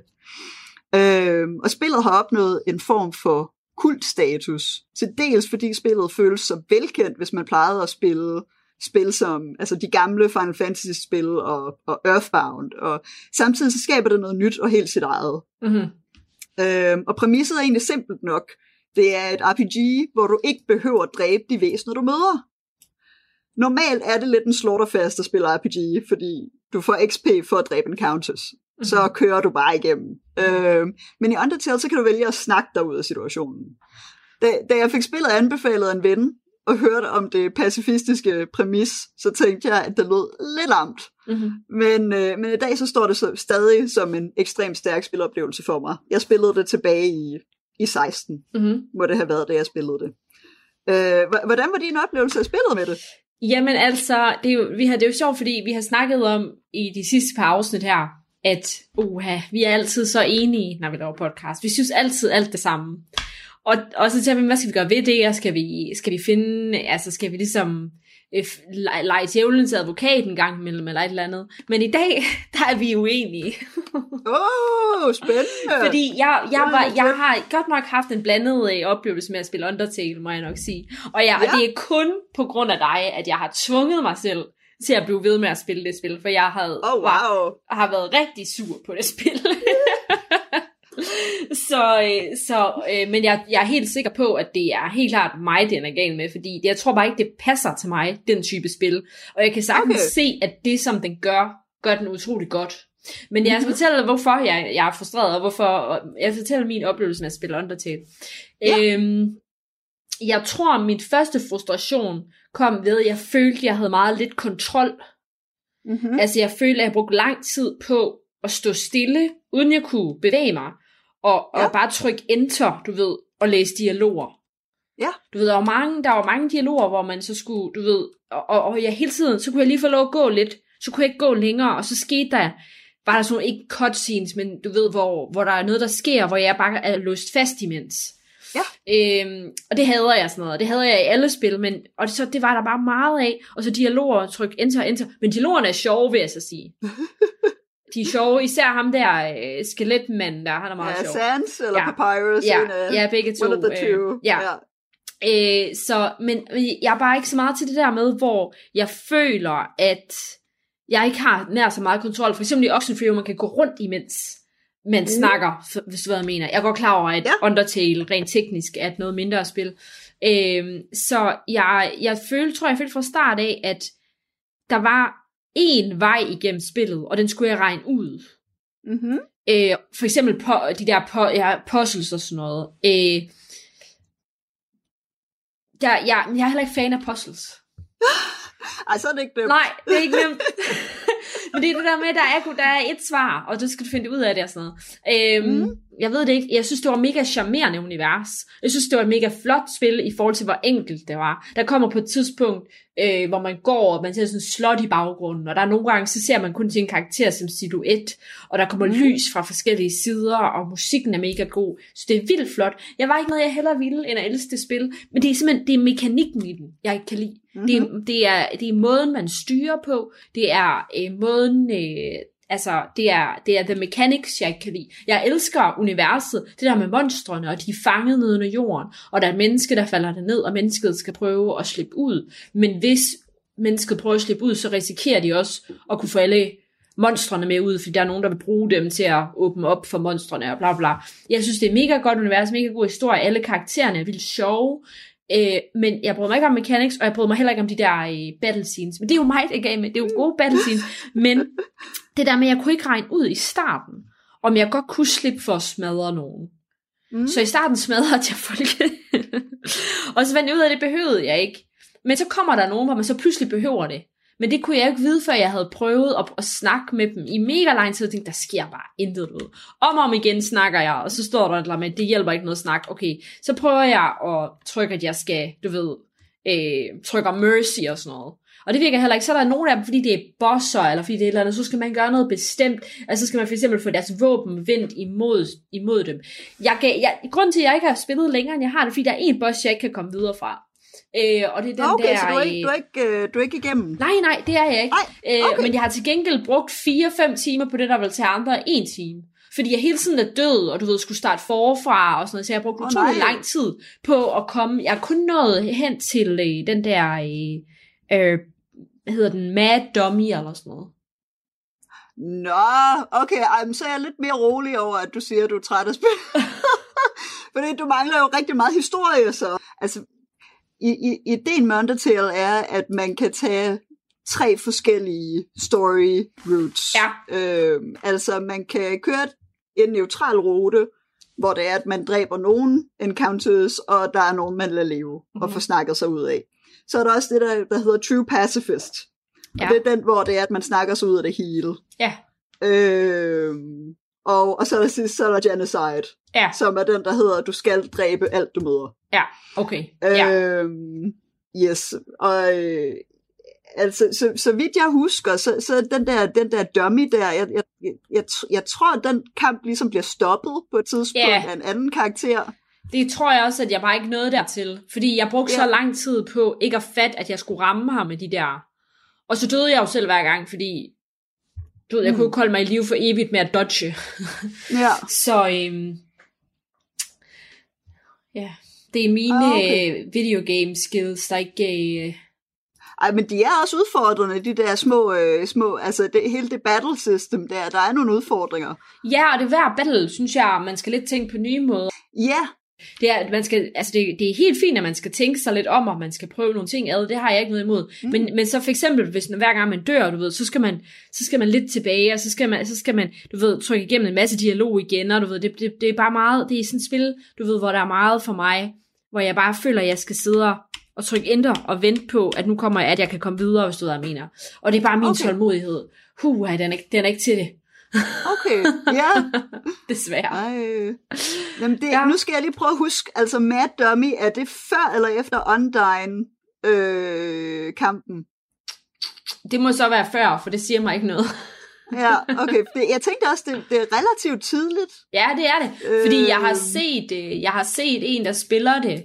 Øh, og spillet har opnået en form for kultstatus. Til dels fordi spillet føles så velkendt, hvis man plejede at spille spil som altså de gamle Final Fantasy spil og, og Earthbound. Og samtidig så skaber det noget nyt og helt sit eget. Mm-hmm. Øhm, og præmisset er egentlig simpelt nok. Det er et RPG, hvor du ikke behøver at dræbe de væsener, du møder. Normalt er det lidt en slaughterfest at spille RPG, fordi du får XP for at dræbe encounters. Så kører du bare igennem. Øhm, men i Undertale, så kan du vælge at snakke dig ud af situationen. Da, da jeg fik spillet anbefalet af en ven, og hørte om det pacifistiske præmis, så tænkte jeg, at det lød lidt amt. Mm-hmm. Men, øh, men i dag så står det så stadig som en ekstremt stærk spiloplevelse for mig. Jeg spillede det tilbage i, i 16, Mm-hmm. må det have været, da jeg spillede det. Øh, hvordan var din oplevelse af spillet med det? Jamen altså, det er, jo, vi har, det er jo sjovt, fordi vi har snakket om i de sidste par afsnit her, at uha, vi er altid så enige, når vi laver podcast. Vi synes altid alt det samme. Og, og så tænker vi, hvad skal vi gøre ved det, og skal vi, skal vi finde, altså skal vi ligesom øh, lege djævelens advokat en gang imellem, eller et eller andet. Men i dag, der er vi uenige. Åh, oh, spændende! Fordi jeg, jeg, var, jeg har godt nok haft en blandet øh, oplevelse med at spille Undertale, må jeg nok sige. Og, jeg, Ja. og det er kun på grund af dig, at jeg har tvunget mig selv til at blive ved med at spille det spil, for jeg havde, oh, var, wow. har været rigtig sur på det spil. så, øh, så øh, men jeg, jeg er helt sikker på, at det er helt klart mig, den er gal med, fordi jeg tror bare ikke, det passer til mig, den type spil. Og jeg kan sagtens Okay. se, at det, som den gør, gør den utrolig godt. Men jeg skal fortælle dig, hvorfor jeg, jeg er frustreret, og hvorfor og jeg skal fortælle min oplevelse med at spille Undertale. Ja. Øhm, jeg tror, min første frustration kom ved, at jeg følte, at jeg havde meget lidt kontrol Mm-hmm. Mm. Altså jeg følte, at jeg brugte lang tid på at stå stille, uden jeg kunne bevæge mig, og, og Ja. bare trykke enter, du ved, og læse dialoger. Ja. Du ved, der var mange, der var mange dialoger, hvor man så skulle, du ved, og, og, og jeg hele tiden, så kunne jeg lige få lov at gå lidt, så kunne jeg ikke gå længere, og så skete der, var der sådan nogle, ikke cutscenes, men du ved, hvor, hvor der er noget, der sker, hvor jeg bare er låst fast imens. Ja. Øhm, og det hader jeg sådan noget, og det hader jeg i alle spil, men, og så, det var der bare meget af, og så dialoger, tryk enter, enter, men dialogerne er sjove, vil jeg så sige. De er sjove, især ham der, øh, skeletmanden der, han er meget Ja, sjov. Sans eller Ja. Papyrus. Ja, en af- ja, begge to. One of the two. Øh, ja. Øh, så, men jeg er bare ikke så meget til det der med, hvor jeg føler, at jeg ikke har nær så meget kontrol. For eksempel i Oxenfree, hvor man kan gå rundt imens man Mm. snakker, hvis du hvad jeg mener. Jeg går klar over, at Ja. Undertale rent teknisk er et noget mindre spil. Øh, så jeg, jeg følte, tror jeg, jeg følte fra start af, at der var én vej igennem spillet, og den skulle jeg regne ud. Mm-hmm. Øh, for eksempel på, de der på, ja, puzzles og sådan noget. Øh, der, jeg, jeg er heller ikke fan af puzzles. Ej, så er det ikke det. Nej, det er ikke nemt. Men det er det der med, at der er, der er et svar, og du skal finde ud af det og sådan noget. Øhm, mm. Jeg ved det ikke. Jeg synes, det var mega charmerende univers. Jeg synes, det var et mega flot spil i forhold til, hvor enkelt det var. Der kommer på et tidspunkt, øh, hvor man går, og man ser sådan en slot i baggrunden, og der er nogle gange, så ser man kun sin karakter som silhuet, og der kommer mm. lys fra forskellige sider, og musikken er mega god. Så det er vildt flot. Jeg var ikke noget, jeg heller ville, end at elske det spil, men det er simpelthen, det er mekanikken i den, jeg ikke kan lide. Mm-hmm. Det, er, det, er, det er måden, man styrer på, det er øh, måden, øh, altså, det er, det er the mechanics, jeg ikke kan lide. Jeg elsker universet, det der med monstrene, og de er fanget nede under jorden, og der er et menneske, der falder ned, og mennesket skal prøve at slippe ud. Men hvis mennesket prøver at slippe ud, så risikerer de også at kunne få alle monstrene med ud, fordi der er nogen, der vil bruge dem til at åbne op for monstrene og bla bla. Jeg synes, det er mega godt univers, mega god historie. Alle karaktererne er vildt sjove. Øh, men jeg bryder mig ikke om mechanics, og jeg bryder mig heller ikke om de der øh, battle scenes. Men det er jo mig, det gav med. Det er jo gode battle scenes. Men det der med, at jeg kunne ikke regne ud i starten, om jeg godt kunne slippe for at smadre nogen. Mm. Så i starten smadrede jeg folk. og så fandt jeg ud af, at det behøvede jeg ikke. Men så kommer der nogen, hvor man så pludselig behøver det. Men det kunne jeg ikke vide, før jeg havde prøvet at, at snakke med dem i mega lang tid. Jeg tænkte, der sker bare intet ud. Om og om igen snakker jeg, og så står der et eller andet, det hjælper ikke noget snak. Okay, så prøver jeg at trykke, at jeg skal, du ved, øh, trykke mercy og sådan noget. Og det virker heller ikke. Så er der nogen af dem, fordi det er bosser, eller fordi det er et eller andet, så skal man gøre noget bestemt. Altså så skal man for eksempel få deres våben vendt imod, imod dem. Jeg, jeg, grunden til, at jeg ikke har spillet længere, end jeg har det, fordi der er en boss, jeg ikke kan komme videre fra. Øh, og det er den okay, der, så du er, ikke, du, er ikke, øh, du er ikke igennem? Nej, nej, det er jeg ikke. Nej, okay. øh, men jeg har til gengæld brugt 4-5 timer på det, der vil tage andre en time. Fordi jeg hele tiden er død, og du ved, skulle starte forfra og sådan noget, så jeg har brugt Åh, utrolig lang tid på at komme. Jeg har kun nået hen til øh, den der, øh, øh, hvad hedder den, Mad Dummy eller sådan noget. Nå, okay, ej, så er jeg lidt mere rolig over, at du siger, at du er træt af spil. Fordi du mangler jo rigtig meget historie, så... Altså, i, ideen med Undertale er, at man kan tage tre forskellige story routes. Ja. Øhm, altså, man kan køre en neutral rute, hvor det er, at man dræber nogen encounters, og der er nogen, man lader leve mm-hmm. og Mhm. får snakket sig ud af. Så er der også det, der, der hedder True Pacifist. Ja. Og det er den, hvor det er, at man snakker sig ud af det hele. Ja, Øhm, og, og så er der sidst, så er der Genocide, ja, som er den, der hedder, du skal dræbe alt, du møder. ja, okay. Ja. Øhm, yes, og øh, altså, så, så vidt jeg husker, så, så den der, den der dummy der, jeg, jeg, jeg, jeg, tr- jeg tror, at den kamp ligesom bliver stoppet på et tidspunkt Ja. af en anden karakter. Det tror jeg også, at jeg bare ikke nåede dertil. Fordi jeg brugte Ja. så lang tid på ikke at fatte, at jeg skulle ramme ham med de der. Og så døde jeg jo selv hver gang, fordi du ved, jeg Mm. kunne ikke holde mig i live for evigt med at dodge. Ja, Så øhm, ja, det er mine Ah, okay. okay. videogame skills, der ikke... Øh, Ej, men de er også udfordrende, de der små, øh, små altså det, hele det battle system der, der er nogle udfordringer. ja, og det hver battle, synes jeg, man skal lidt tænke på nye måder. Ja, Det er, at man skal, altså det, det er helt fint, at man skal tænke sig lidt om, og man skal prøve nogle ting ad. Det har jeg ikke noget imod. Mm. Men, men så for eksempel, hvis hver gang man dør, du ved, så skal man, så skal man lidt tilbage, og så skal man, så skal man, du ved, trykke igennem en masse dialog igen, og du ved, det, det, det er bare meget, det er sådan et spil, du ved, hvor der er meget for mig, hvor jeg bare føler, at jeg skal sidde og- trykke enter og vente på, at nu kommer jeg, at jeg kan komme videre, hvis du jeg mener. Og det er bare min Okay. tålmodighed. Huh, den er, ikke, den er ikke til det, okay, ja. desværre. Ej. Jamen det, ja. Nu skal jeg lige prøve at huske, altså Mad Dummy, er det før eller efter Undyne øh, kampen? Det må så være før, for det siger mig ikke noget. Ja, okay. Det, jeg tænkte også, det, det er relativt tidligt. Ja, det er det. Fordi jeg har Øhm. set, øh, jeg har set en, der spiller det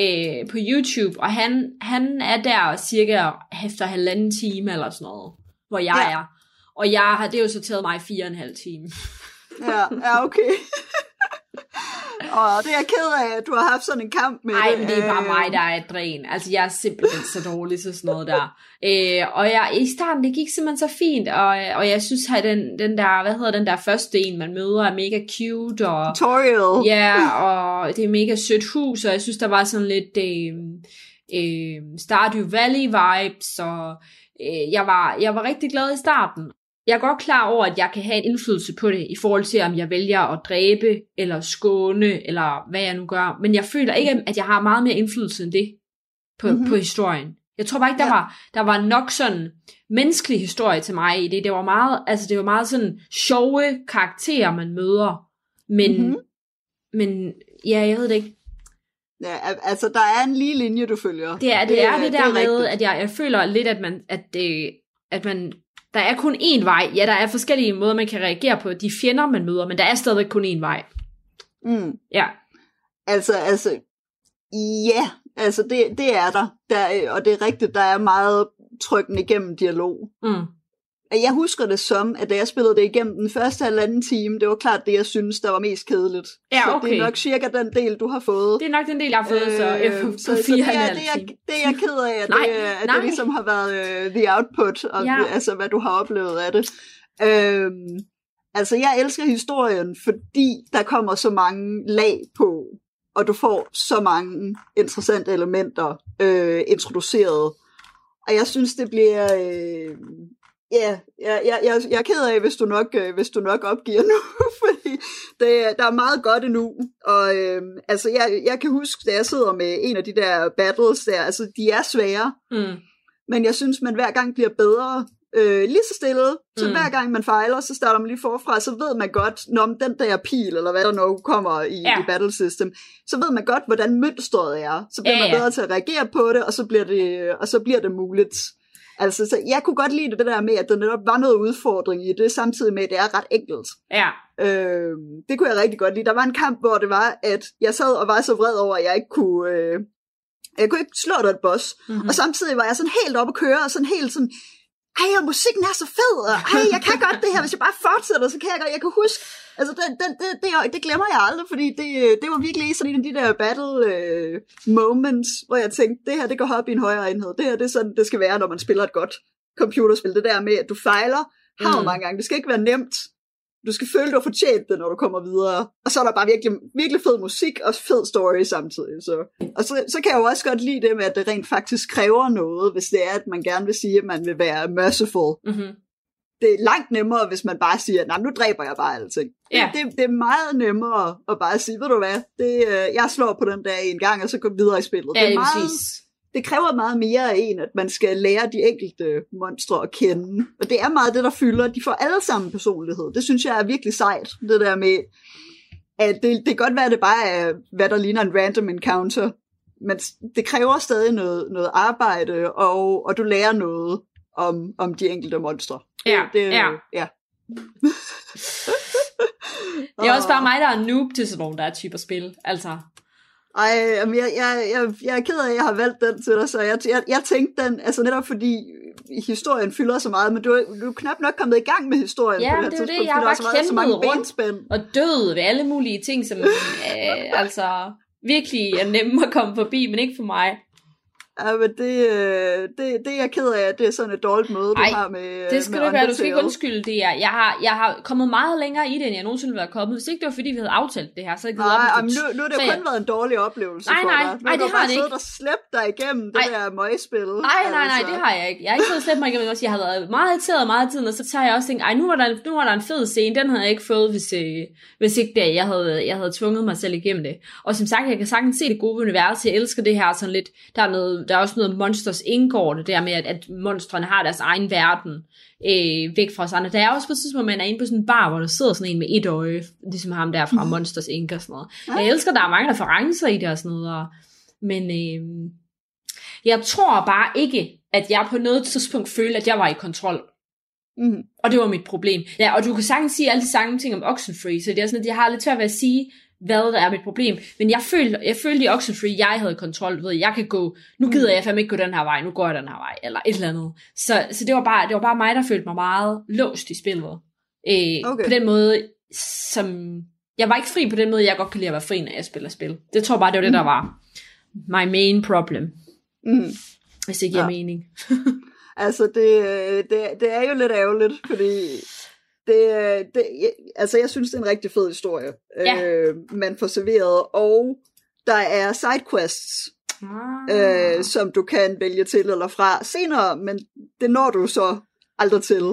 øh, på YouTube, og han, han er der cirka efter halvanden time eller sådan noget, hvor jeg ja. er. Og jeg har, det har jo så taget mig fire og en halv time. Ja, ja okay. og det er jeg ked af, at du har haft sådan en kamp med Nej, men det er bare Øh, mig, der er dræn. Altså, jeg er simpelthen så dårlig til sådan noget der. Øh, og jeg, i starten, det gik simpelthen så fint, og, og jeg synes, at den, den der, hvad hedder den der første en, man møder, er mega cute, og Tutorial. Ja, og det er mega sødt hus, og jeg synes, der var sådan lidt øh, øh, Stardew Valley vibes, og øh, jeg, var, jeg var rigtig glad i starten. Jeg er godt klar over, at jeg kan have en indflydelse på det, i forhold til, om jeg vælger at dræbe, eller skåne, eller hvad jeg nu gør. Men jeg føler ikke, at jeg har meget mere indflydelse end det på, Mhm. mm-hmm. på historien. Jeg tror bare ikke, der, Ja. var, der var nok sådan menneskelig historie til mig i det. Det var meget, altså det var meget sådan sjove karakterer, man møder. Men, Mhm. mm-hmm. men ja, jeg ved det ikke. Ja, al- altså, der er en lige linje, du følger. Det er det, er det der er med, rigtigt. at jeg, jeg føler lidt, at man, at det, at man, der er kun én vej. Ja, der er forskellige måder, man kan reagere på de fjender, man møder, men der er stadigvæk kun én vej. Mm. Ja. Altså, altså, ja, altså det, det er der. der. Og det er rigtigt, der er meget trykken igennem dialog. Mm. Jeg husker det som, at da jeg spillede det igennem den første halvanden time, det var klart det, jeg synes, der var mest kedeligt. Ja, Så det okay. er nok cirka den del, du har fået. Det er nok den del, jeg har fået, øh, så, Øh, på så, så det, er, det, er, det er jeg ked af, at, Nej, det, øh, at nej. det ligesom har været uh, the output, og Ja. altså hvad du har oplevet af det. Øhm, altså jeg elsker historien, fordi der kommer så mange lag på, og du får så mange interessante elementer øh, introduceret. Og jeg synes, det bliver... Øh, Ja, jeg, jeg, jeg, jeg er ked af, hvis du nok, øh, hvis du nok opgiver nu, fordi det, er- der er meget godt endnu. Og øh, altså, jeg, jeg kan huske, da jeg sidder med en af de der battles der, altså, de er svære, Mm. men jeg synes, man hver gang bliver bedre. Øh, lige så stille, så Mm. hver gang man fejler, så starter man lige forfra, så ved man godt, når den der pil, eller hvad der nu kommer i, Ja. i battle system, så ved man godt, hvordan mønstret er. Så bliver Ja, man ja. bedre til at reagere på det, og så bliver det, og så bliver det muligt. Altså, så jeg kunne godt lide det, der med, at der netop var noget udfordring i det, samtidig med, at det er ret enkelt. Ja. Øh, det kunne jeg rigtig godt lide. Der var en kamp, hvor det var, at jeg sad og var så vred over, at jeg ikke kunne... Øh, jeg kunne ikke slå den boss. Mm-hmm. Og samtidig var jeg sådan helt oppe at køre, og sådan helt sådan, ej, musikken er så fed, og ej, jeg kan godt det her, hvis jeg bare fortsætter, så kan jeg godt, jeg kan huske, altså den, den, det, det, det glemmer jeg aldrig, fordi det, det var virkelig sådan en af de der battle øh, moments, hvor jeg tænkte, det her, det går op i en højere enhed, det her, det er sådan, det skal være, når man spiller et godt computerspil, det der med, at du fejler, har Mm. mm. mange gange, det skal ikke være nemt, du skal føle, du har fortjent det, når du kommer videre. Og så er der bare virkelig, virkelig fed musik og fed story samtidig. Så. Og så, så kan jeg jo også godt lide det med, at det rent faktisk kræver noget, hvis det er, at man gerne vil sige, at man vil være merciful. Mm-hmm. Det er langt nemmere, hvis man bare siger, nej, nu dræber jeg bare alting. Ja. Det, det, er meget nemmere at bare sige, ved du hvad, det, øh, jeg slår på den der en gang, og så går vi videre i spillet. Ja, det, er er meget, præcis. det kræver meget mere af en, at man skal lære de enkelte monstre at kende. Og det er meget det, der fylder. De får alle sammen personlighed. Det synes jeg er virkelig sejt. Det der med, at det, det kan godt være, at det bare er, hvad der ligner en random encounter. Men det kræver stadig noget, noget arbejde, og, og du lærer noget om, om de enkelte monstre. Det- Ja, det, ja. ja. Det er også bare mig, der er noob til sådan nogle der er typer spil. Altså, Ej, jeg, jeg, jeg, jeg er ked af, at jeg har valgt den til dig, så jeg, jeg, jeg tænkte den, altså netop fordi historien fylder så meget, men du, du er knap nok kommet i gang med historien Ja, på det her det jo det. tidspunkt, Jeg har bare været så mange kæmpet benspænd. og død ved alle mulige ting, som øh, altså virkelig er nemme at komme forbi, men ikke for mig. Ja, men det, øh, det, det er jeg ked af, at det er sådan et dårligt møde, du Ej, har med Det skal med du ikke være. Du skal ikke undskylde det. Jeg, jeg, har, jeg har kommet meget længere i det, end jeg nogensinde ville være kommet. Hvis ikke det var, fordi vi havde aftalt det her, så op Nej, jamen, nu, nu har det jo kun jeg- været en dårlig oplevelse Nej, for nej, dig. Nu nej, har det har det siddet ikke. og slæbt dig igennem det der møgspil. Nej, nej, nej, altså. det har jeg ikke. Jeg har ikke fået slæbt mig igennem det. Jeg har været meget irriteret meget af tiden, og så tager jeg også tænkt, ej, nu var der, en- nu var der en fed scene, den havde jeg ikke fået, hvis, øh, hvis ikke det, jeg havde, jeg havde tvunget mig selv igennem det. Og som sagt, jeg kan sagtens se det gode univers, jeg elsker det her sådan lidt, der er, noget, der er også noget Monsters indgår det der med, at, at monstrene har deres egen verden øh, væk fra os andre. Der er også på et tidspunkt, man er inde på sådan en bar, hvor der sidder sådan en med et øje, ligesom ham der fra Monsters Inc. og sådan noget. Jeg elsker, der er mange referencer i det og sådan noget, og, men øh, jeg tror bare ikke, at jeg på noget tidspunkt følte, at jeg var i kontrol. Mm. Og det var mit problem. Ja, og du kan sagtens sige alle de samme ting om Oxenfree, så det er sådan, at jeg har lidt svært ved at sige, hvad der er mit problem. Men jeg følte, jeg følte i Oxenfree, at jeg havde kontrol. Ved, jeg kan gå, nu gider jeg fandme ikke gå den her vej, nu går jeg den her vej, eller et eller andet. Så, så det, var bare, det var bare mig, der følte mig meget låst i spillet. Øh, Okay. På den måde, som... Jeg var ikke fri på den måde, jeg godt kan lide at være fri, når jeg spiller spil. Det tror jeg bare, det var det, der var my main problem, Mm. hvis det giver Ja. mening. Altså, det, det, det er jo lidt ærgerligt, fordi det, det, altså, jeg synes, det er en rigtig fed historie, Ja. øh, man får serveret, og der er sidequests, Ah. øh, som du kan vælge til eller fra senere, men det når du så aldrig til.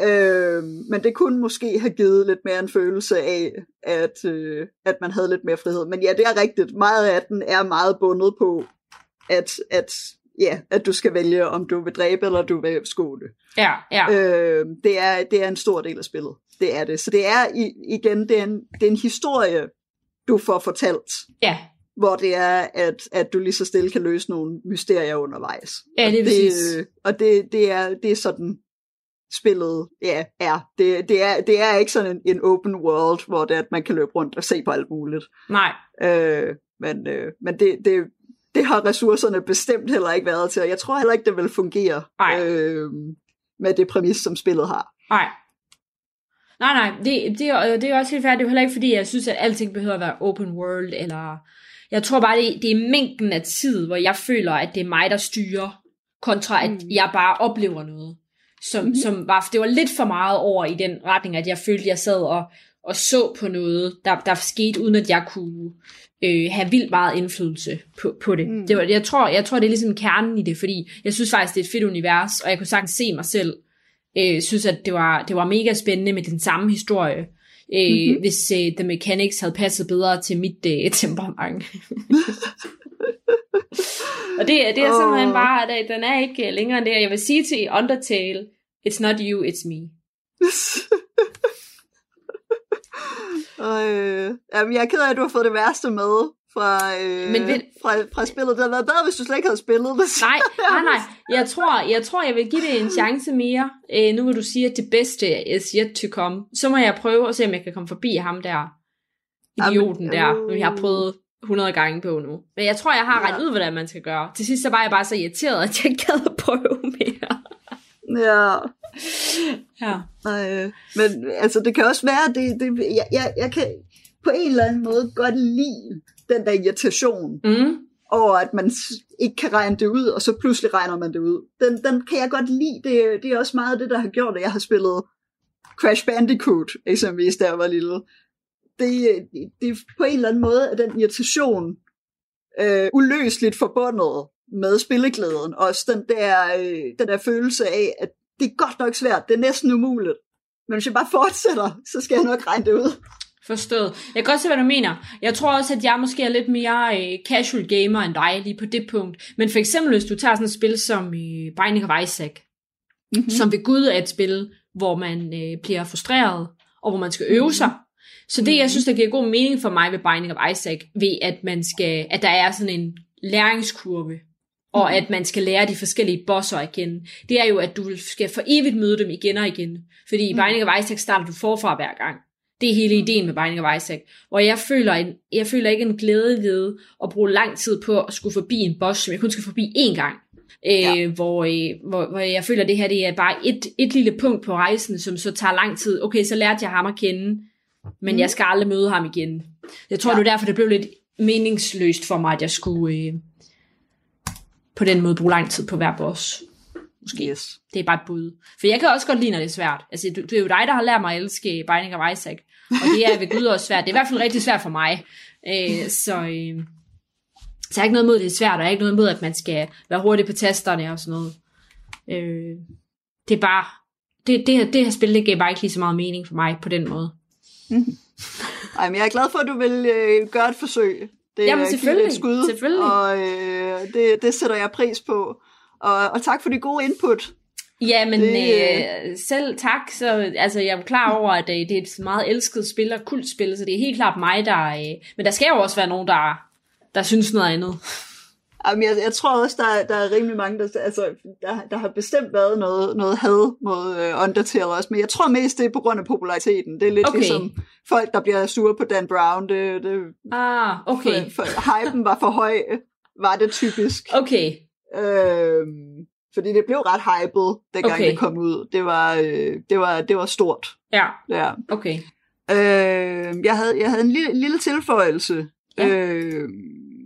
Øh, men det kunne måske have givet lidt mere en følelse af, at, øh, at man havde lidt mere frihed. Men ja, det er rigtigt. Meget af den er meget bundet på, at, at ja, at du skal vælge, om du vil dræbe, eller du vil skåle. Ja, ja. Øh, det, er, det er en stor del af spillet. Det er det. Så det er igen, det er, en, det er en historie, du får fortalt, Ja, hvor det er, at, at du lige så stille kan løse nogle mysterier undervejs. Ja, det er og præcis. det, og det, det, er, det er sådan, spillet ja, er. Det, det er. det er ikke sådan en, en open world, hvor det er, at man kan løbe rundt og se på alt muligt. nej. Øh, men øh, men det, det, det har ressourcerne bestemt heller ikke været til, og jeg tror heller ikke, det vil fungere Nej. øh, med det præmis, som spillet har. Nej. Nej, nej, det, det, er, det er også helt færdigt. Det er heller ikke, fordi jeg synes, at alting behøver at være open world, eller... Jeg tror bare, det, det er mængden af tid, hvor jeg føler, at det er mig, der styrer, kontra at Mm. jeg bare oplever noget. Som, Mhm. som var, det var lidt for meget over i den retning, at jeg følte, at jeg sad og, og så på noget, der, der skete, uden at jeg kunne øh, have vildt meget indflydelse på, på det. Mm. Det var, jeg, tror, jeg tror, det er ligesom kernen i det, fordi jeg synes faktisk, det er et fedt univers, og jeg kunne sagtens se mig selv øh, synes, at det var, det var mega spændende med den samme historie, øh, Mhm. mm-hmm. hvis øh, The Mechanics havde passet bedre til mit øh, temperament. og det, det er simpelthen Åh. bare, at øh, den er ikke øh, længere end det. Jeg vil sige til Undertale, it's not you, it's me. og, øh, jamen, jeg er ked af, at du har fået det værste med fra, øh, Men vil- fra, fra spillet. Det havde været bedre, hvis du slet ikke havde spillet det. Nej, nej, nej. Jeg tror, jeg, tror, jeg vil give det en chance mere. Øh, nu vil du sige, at det bedste is yet to come. Så må jeg prøve at se, om jeg kan komme forbi ham der. Idioten Jamen, der, øh. som jeg har prøvet 100 gange på nu. Men jeg tror, jeg har Ja. regnet ud, hvordan man skal gøre. Til sidst så var jeg bare så irriteret, at jeg ikke gad at prøve mere. Ja. Ja. Øh, men altså, det kan også være, det, det, jeg, jeg, jeg kan på en eller anden måde godt lide den der irritation Mm. over, at man ikke kan regne det ud, og så pludselig regner man det ud. Den, den kan jeg godt lide. Det, det er også meget det, der har gjort, at jeg har spillet Crash Bandicoot, eksempelvis, da jeg var lille. Det, det, det er på en eller anden måde, at den irritation øh, uløseligt forbundet med spilleglæden. Også den der, øh, den der følelse af, at det er godt nok svært, det er næsten umuligt. Men hvis jeg bare fortsætter, så skal jeg nok regne det ud. Forstået. Jeg kan godt se, hvad du mener. Jeg tror også, at jeg måske er lidt mere øh, casual gamer end dig lige på det punkt. Men for eksempel, hvis du tager sådan et spil som øh, Binding of Isaac, Mhm. mm. som ved Gud er et spil, hvor man øh, bliver frustreret, og hvor man skal øve sig. Så det, jeg synes, der giver god mening for mig ved Binding of Isaac, ved at, man skal, at der er sådan en læringskurve, og at man skal lære de forskellige bosser at kende, det er jo, at du skal for evigt møde dem igen og igen. Fordi i. Binding of Isaac starter du forfra hver gang. Det er hele ideen med Binding of Isaac. Hvor jeg føler, en, jeg føler ikke en glæde ved at bruge lang tid på at skulle forbi en boss, som jeg kun skal forbi én gang. Øh, Ja. hvor, øh, hvor, hvor jeg føler, at det her det er bare et, et lille punkt på rejsen, som så tager lang tid. Okay, så lærte jeg ham at kende, men Mm. jeg skal aldrig møde ham igen. Jeg tror, Ja. det er derfor, det blev lidt meningsløst for mig, at jeg skulle øh, på den måde bruge lang tid på hver boss. Måske. Yes. Det er bare et bud. For jeg kan også godt lide, når det er svært. Altså, du, det er jo dig, der har lært mig at elske Binding of Isaac. Og det er ved Gud også svært. Det er i hvert fald rigtig svært for mig. Øh, så, øh, så jeg har ikke noget mod, at det er svært. Og jeg har ikke noget mod, at man skal være hurtig på tasterne og sådan noget. Øh, det er bare... Det, det, her, det her spil, det gav bare ikke lige så meget mening for mig på den måde. Ej, men jeg er glad for, at du vil øh, gøre et forsøg. Det Jamen, øh, selvfølgelig. Et skud, Selvfølgelig. Og øh, det, det sætter jeg pris på. Og, og tak for de gode input. Ja, men Det- øh, selv tak. Så, altså, jeg er klar over, at øh, det er et meget elsket spil og kultspil, så det er helt klart mig, der... Øh, men der skal jo også være nogen, der, der synes noget andet. Jamen, jeg, jeg tror også, der, er- der er rimelig mange, der, altså, der, der har bestemt været noget, noget had mod øh, Undertale også, men jeg tror mest, det er på grund af populariteten. Det er lidt Okay. ligesom folk, der bliver sure på Dan Brown. Det, det, Ah, okay. for, for, hypen var for høj, var det typisk. Okay. Øhm, fordi det blev ret hyped, dengang Okay. det kom ud. Det var, øh, det var, det var stort. Ja, Ja. okay. Øh, jeg, havde, jeg havde en lille, lille tilføjelse. Ja. Øh,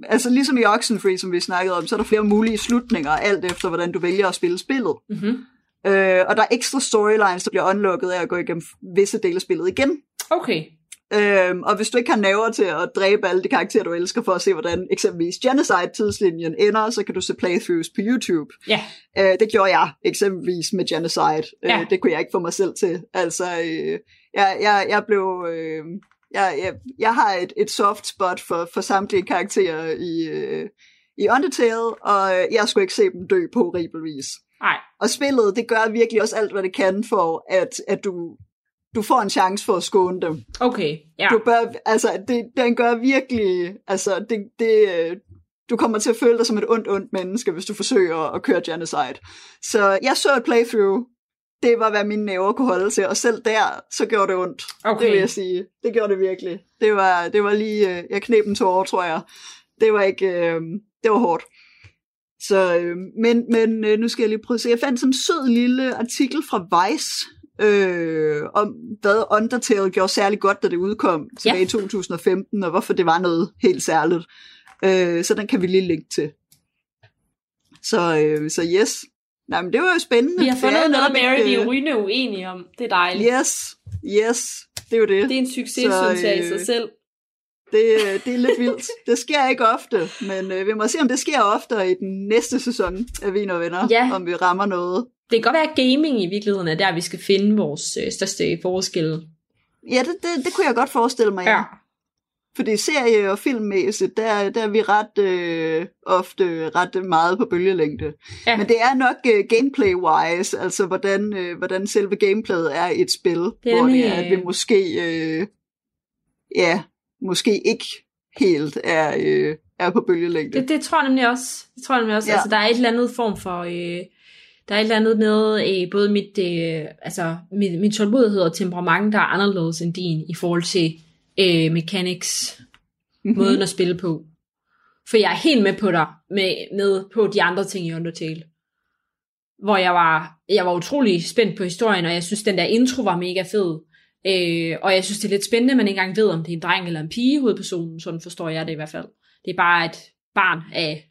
altså ligesom i Oxenfree, som vi snakkede om, så er der flere mulige slutninger, alt efter hvordan du vælger at spille spillet. Mm-hmm. Øh, og der er ekstra storylines, der bliver unlocket af at gå igennem visse dele af spillet igen. Okay. Øhm, og hvis du ikke har naver til at dræbe alle de karakterer, du elsker, for at se, hvordan eksempelvis Genocide-tidslinjen ender, så kan du se playthroughs på YouTube. Ja. Øh, det gjorde jeg eksempelvis med Genocide. Ja. Øh, det kunne jeg ikke få mig selv til. Altså, øh, jeg, jeg, jeg blev... Øh, jeg, jeg, jeg har et, et soft spot for, for samtlige karakterer i, øh, i Undertale, og øh, jeg skulle ikke se dem dø på horribel vis. Nej. Og spillet, det gør virkelig også alt, hvad det kan for, at, at du, du får en chance for at skåne dem. Okay, ja. Du bør, altså, det, den gør virkelig, altså, det, det, øh, du kommer til at føle dig som et ondt, ondt menneske, hvis du forsøger at køre genocide. Så jeg så et playthrough, det var, hvad mine næver kunne holde til, og selv der, så gjorde det ondt. Okay. Det vil jeg sige. Det gjorde det virkelig. Det var, det var lige, øh, jeg knep en tårer, tror jeg. Det var ikke, øh, det var hårdt. Så, øh, men, men øh, nu skal jeg lige prøve at se. Jeg fandt sådan en sød lille artikel fra Vice, øh, om hvad Undertale gjorde særlig godt, da det udkom tilbage Ja. i 2015, og hvorfor det var noget helt særligt. Øh, så den kan vi lige linke til. Så, øh, så yes. Nej, men det var jo spændende. Vi har Det fundet er noget, Mary, vi ikke, er øh, rygende uenige om. Det er dejligt. Yes, yes, det er jo det. Det er en succes, Så, synes jeg, i øh, sig selv. Det, øh, det er lidt vildt. Det sker ikke ofte, men øh, vi må se, om det sker oftere i den næste sæson af Vin og Venner, Ja. om vi rammer noget. Det kan godt være, at gaming i virkeligheden er der, vi skal finde vores øh, største forskel. Ja, det, det, det kunne jeg godt forestille mig. Ja. Fordi serie- og filmmæssigt, der, der er vi ret øh, ofte ret meget på bølgelængde. Ja. Men det er nok øh, gameplay-wise, altså hvordan, øh, hvordan selve gameplayet er i et spil, Det er hvor det er, at vi øh, måske, øh, ja, måske ikke helt er, øh, er på bølgelængde. Det, det tror jeg nemlig også. Det tror jeg nemlig også. Ja. Altså, der er et eller andet form for... Øh, der er et eller andet med øh, både mit, øh, altså, min, min tålmodighed og temperament, der er anderledes end din i forhold til øh, mechanics, Mhm. måden at spille på. For jeg er helt med på dig, med, med på de andre ting i Undertale. Hvor jeg var, jeg var utrolig spændt på historien, og jeg synes, den der intro var mega fed. Øh, og jeg synes, det er lidt spændende, at man ikke engang ved, om det er en dreng eller en pige, hovedpersonen. Sådan forstår jeg det i hvert fald. Det er bare et barn af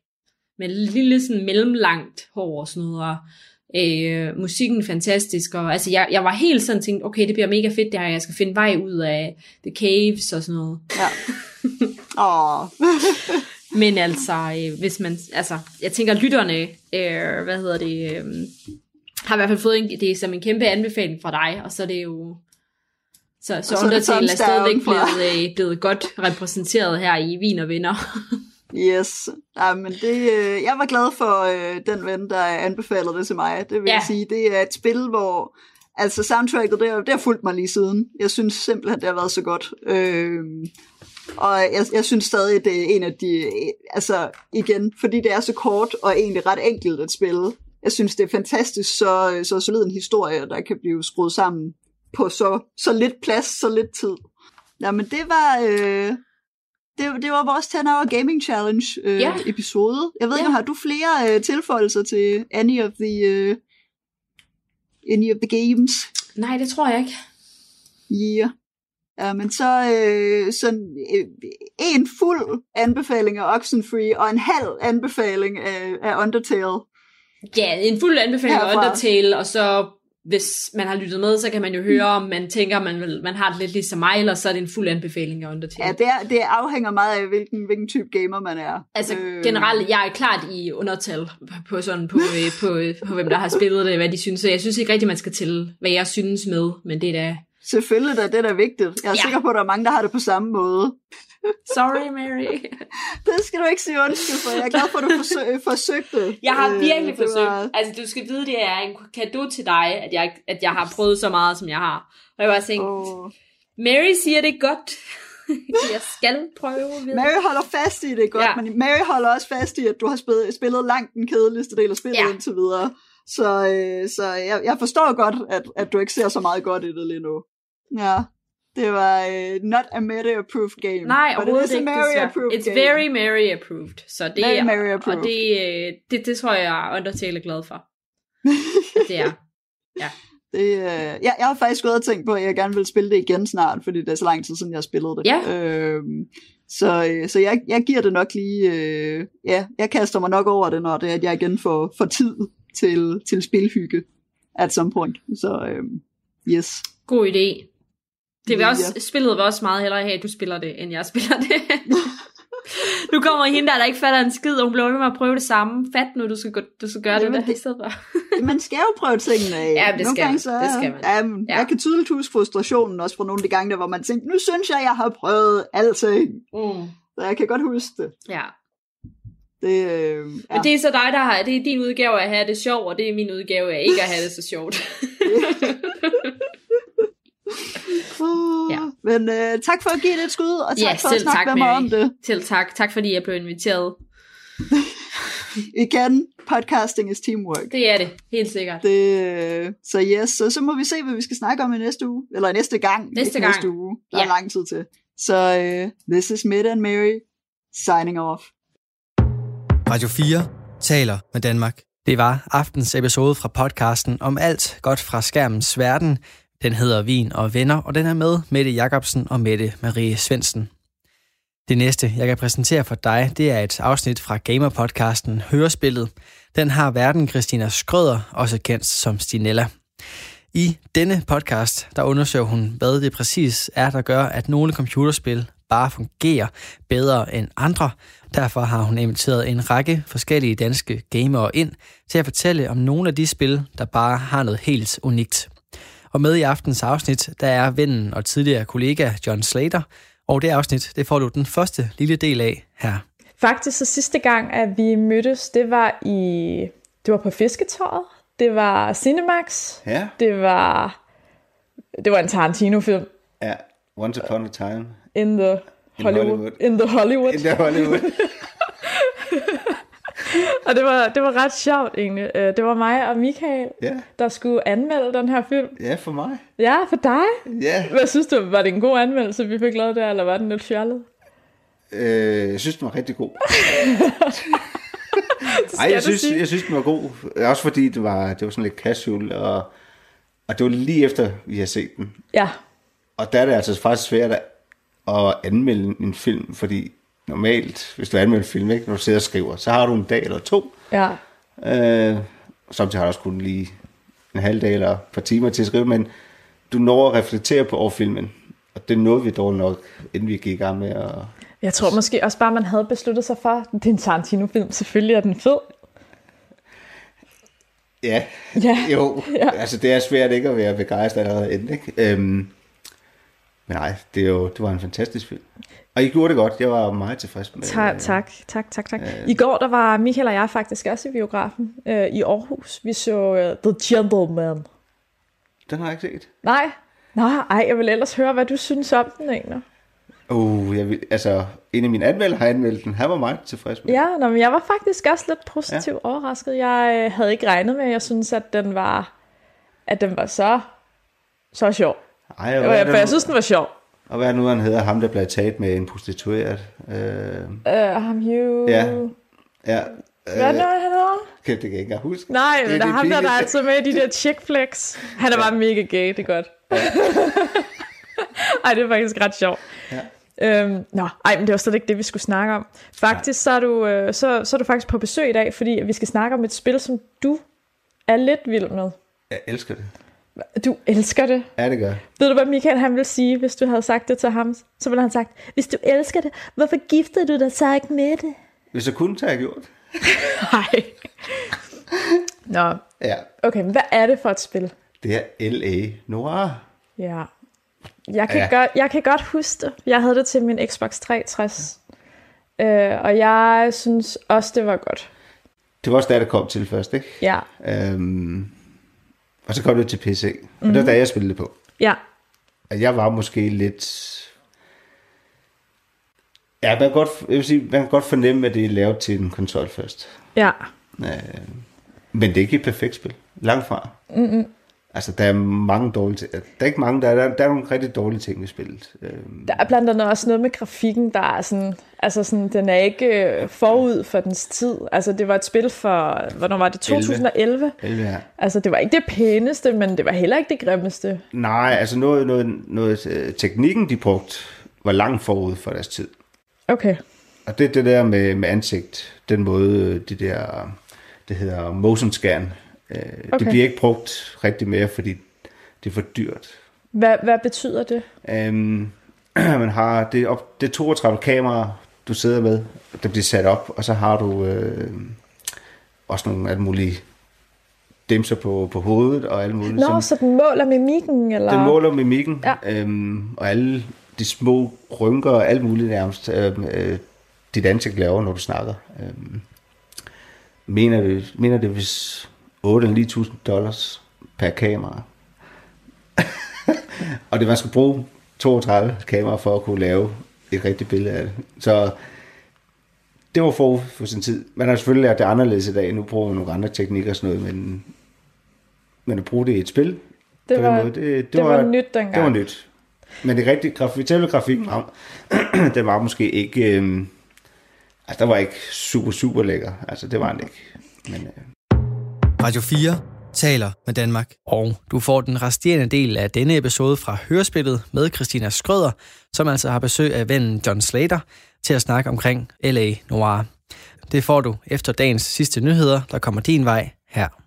med lille sådan mellemlangt hår og sådan noget. Og, øh, musikken fantastisk. Og, altså, jeg, jeg var helt sådan tænkt, okay, det bliver mega fedt det her. Jeg skal finde vej ud af The Caves og sådan noget. Ja. Åh. Men altså, øh, hvis man, altså, jeg tænker, lytterne, øh, hvad hedder det, øh, har i hvert fald fået en, det er som en kæmpe anbefaling fra dig, og så er det jo, så, så, så er Undertale er stadigvæk blevet, øh, blevet godt repræsenteret her i Vin og Venner. Yes. Ja, men det, øh, jeg var glad for øh, den ven, der anbefalede det til mig. Det vil ja. Jeg sige, det er et spil, hvor altså soundtracket, det, har- det har fulgt mig lige siden. Jeg synes simpelthen, det har været så godt. Øh, og jeg, jeg synes stadig, det er en af de, altså igen, fordi det er så kort og egentlig ret enkelt at spille. Jeg synes, det er fantastisk, så, så solid en historie, der kan blive skruet sammen på så, så lidt plads, så lidt tid. Jamen, det var... Øh, det, det var vores 10 Hour Gaming Challenge øh, Ja. episode. Jeg ved Ja. ikke, har du flere øh, tilføjelser til any of the øh, any of the games? Nej, det tror jeg ikke. Yeah. Ja, men så øh, sådan øh, en fuld anbefaling af Oxenfree og en halv anbefaling af, af Undertale. Ja, en fuld anbefaling af Herfra. Undertale, og så hvis man har lyttet med, så kan man jo høre, om man tænker, man, vil, man har det lidt ligesom mig, eller så er det en fuld anbefaling af Undertale. Ja, det, er, det afhænger meget af, hvilken, hvilken type gamer man er. Altså Øh, generelt, jeg er klart i undertal på, sådan, på, øh, på, øh, på, hvem der har spillet det, hvad de synes. Så jeg synes ikke rigtig, man skal til, hvad jeg synes med, men det er da... Selvfølgelig da, det er da vigtigt. Jeg er Ja. sikker på, at der er mange, der har det på samme måde. Sorry, Mary. Det skal du ikke sige undskyld for. Jeg er glad for, at du forsøg, forsøgte. Jeg har Øh, virkelig det forsøgt. var- Altså, du skal vide, det er en gave til dig, at jeg, at jeg har prøvet så meget, som jeg har. Og jeg var tænkt, Åh. Mary siger det godt. jeg skal prøve. Ved. Mary holder fast i det godt, Ja. men Mary holder også fast i, at du har spillet, spillet langt den kedeligste del af spillet ja. indtil videre. Så, øh, så jeg, jeg forstår godt, at, at du ikke ser så meget godt i det lige nu. Ja, det var uh, not a Mary-approved game. Nej, but it is a. Mary-approved It's game. very Mary approved. Så det, Very Mary approved. Og det, øh, det, det tror jeg, Undertale er glad for. Det er. Det, øh, jeg, jeg har faktisk gået og tænkt på, at jeg gerne vil spille det igen snart, fordi det er så lang tid siden, jeg har spillet det. Ja. Øhm, så øh, så jeg, jeg giver det nok lige... Øh, ja, jeg kaster mig nok over det, når det er, at jeg igen får, får tid til, til spilhygge at some point. Så øh, yes. God idé. Det vil også, spillet vil også meget hellere have, at du spiller det, end jeg spiller det. nu kommer hende der, der ikke fatter en skid, og hun bliver med at prøve det samme. Fat nu, du skal, gå, du skal gøre Jamen, det der det- i stedet for. Man skal jo prøve tingene af. Ja, det Nogle skal gange, så, Det skal man. Jamen, Ja. Jeg kan tydeligt huske frustrationen også fra nogle af de gange, der, hvor man tænkte, nu synes jeg, jeg har prøvet alting. Mm. Så jeg kan godt huske det. Ja. Det, øh, ja. Men det er så dig, der har, det er din udgave at have det sjovt, og det er min udgave af ikke at have det så sjovt. Uh, Ja. Men øh, tak for at give det et skud, og tak Ja, for at snakke tak, med mig Mary. om det. Selv tak. Tak fordi jeg blev inviteret. Igen, podcasting is teamwork. Det er det, helt sikkert. Det, øh, så yes, så, så må vi se, hvad vi skal snakke om i næste uge. Eller næste gang. Næste gang. næste uge. Der Ja. er lang tid til. Så uh, this is Mette and Mary signing off. Radio 4 taler med Danmark. Det var aftens episode fra podcasten om alt godt fra skærmens verden. Den hedder Vin og Venner, og den er med Mette Jacobsen og Mette Marie Svendsen. Det næste, jeg kan præsentere for dig, det er et afsnit fra Gamer-podcasten Hørespillet. Den har verden Christina Skrøder, også kendt som Stinella. I denne podcast, der undersøger hun, hvad det præcis er, der gør, at nogle computerspil bare fungerer bedre end andre. Derfor har hun inviteret en række forskellige danske gamere ind til at fortælle om nogle af de spil, der bare har noget helt unikt. Og med i aftens afsnit, der er vennen og tidligere kollega John Slater, og det afsnit, det får du den første lille del af her. Faktisk så sidste gang, at vi mødtes, det var i det var på Fisketåret. Det var Cinemax. Ja, Det var det var en Tarantino-film. ja. Once Upon a Time. In the In Hollywood. Hollywood. In the Hollywood. In the Hollywood. Og det var, det var ret sjovt egentlig. Øh, Det var mig og Michael, ja, der skulle anmelde den her film. ja, for mig. Ja, for dig. Ja, Hvad synes du? Var det en god anmeldelse, vi fik lavet der, eller var den lidt fjollet? øh, jeg synes, den var rigtig god. Ej, du jeg synes, sige. jeg synes, den var god. Også fordi det var, det var sådan lidt casual, og, og det var lige efter, vi har set den. Ja, Og der er det altså faktisk svært at anmelde en film, fordi normalt, hvis du anmelder film, ikke, når du sidder og skriver, så har du en dag eller to. ja. Øh, samtidig har du også kun lige en halv dag eller et par timer til at skrive, men du når at reflektere på over filmen. Og det nåede vi dog nok, inden vi gik i gang med at... Jeg tror måske også bare, man havde besluttet sig for, det er en Tarantino-film, selvfølgelig er den fed. Ja, Ja. jo. Ja. Altså, det er svært ikke at være begejstret allerede inden, ikke? Øhm, nej, det, er jo, det var en fantastisk film. Og I gjorde det godt. Jeg var meget tilfreds med Tak, tak, tak, tak, tak. I går, der var Michael og jeg faktisk også i biografen øh, i Aarhus. Vi så uh, The Gentleman. Den har jeg ikke set. Nej, Nå, ej, jeg vil ellers høre, hvad du synes om den egentlig. Uh, jeg vil, altså, en af mine anmelder har anmeldt den. Han var meget tilfreds med Ja, nå, men jeg var faktisk også lidt positivt ja. overrasket. Jeg øh, havde ikke regnet med, jeg synes, at den var, at den var så, så sjov. Ej, og, er jeg, for jeg synes, den var sjov. og hvad er nu, han hedder? Ham, der blev taget med en prostitueret. Øh, Uh, ham Hugh... Ja. ja. Hvad er det nu, han hedder? Kan det kan jeg ikke huske. Nej, Det men der er ham der, der er altså med i de der chick flicks. Han er bare mega gay, det er godt. ej, det er faktisk ret sjovt. Ja. Øhm, nå, ej, men det var slet ikke det, vi skulle snakke om. Faktisk så er, du, øh, så, så er du faktisk på besøg i dag, fordi vi skal snakke om et spil, som du er lidt vild med. Jeg elsker det. Du elsker det. Ja, det gør. Ved du, hvad Michael han ville sige, hvis du havde sagt det til ham? Så ville han sagt, hvis du elsker det, hvorfor giftede du dig så ikke med det? Hvis jeg kunne, så jeg gjort. Nej. Nå, Ja. okay, men hvad er det for et spil? Det er L.A. Noir. Ja. Jeg kan, Ja. ja. godt, jeg kan godt huske det. Jeg havde det til min Xbox 360. Øh, og jeg synes også, det var godt. Det var også der, det kom til først, ikke? Ja. Øhm, og så kom det til PC. Og mm. det var der, jeg spillede på. Ja. Og jeg var måske lidt... Ja, man kan godt, jeg vil sige, man kan godt fornemme, at det er lavet til en konsol først. Ja. Øh, men det er ikke et perfekt spil. Langt fra. Mm-hmm. Altså, der er mange dårlige ting. Der er ikke mange, der er, der er nogle rigtig dårlige ting ved spillet. Øhm, Der er blandt andet også noget med grafikken, der er sådan, altså sådan, den er ikke øh, forud for dens tid. Altså det var et spil for, hvornår var det? 2011. 11 her. Altså det var ikke det pæneste, men det var heller ikke det grimmeste. Nej, altså noget, noget, noget øh, teknikken, de brugte, var langt forud for deres tid. Okay. Og det det der med, med ansigt, den måde, øh, det der, det hedder motion scan, øh, okay. det bliver ikke brugt rigtig mere, fordi det er for dyrt. Hvad, hvad betyder det? Øhm, man har, det op, det er 32 kameraer, du sidder med, der bliver sat op, og så har du øh, også nogle alle mulige dimser på, på hovedet og alle mulige. Nå, som- så den måler mimikken, eller? Den måler mimikken, Ja. øhm, og alle de små rynker og alt muligt nærmest, øhm, øh, dit ansigt laver, når du snakker. Øhm, mener, det, mener det hvis 8 eller 9.000 dollars per kamera. og det man skulle bruge 32 kameraer for at kunne lave et rigtigt billede af det. Så det var for for sin tid. Man har selvfølgelig lært det anderledes i dag. Nu bruger man nogle andre teknikker og sådan noget, men, men at bruge det i et spil, Det var, måde, det, det, det var nyt dengang. Det var nyt. Men det rigtige grafik, selve grafikken, den var måske ikke... Øhm, altså, der var ikke super, super lækker. Altså, det var den ikke. Men, øh, Radio 4 taler med Danmark. Og du får den resterende del af denne episode fra Hørespillet med Christina Skrøder, som altså har besøg af vennen John Slater til at snakke omkring L.A. Noir. Det får du efter dagens sidste nyheder, der kommer din vej her.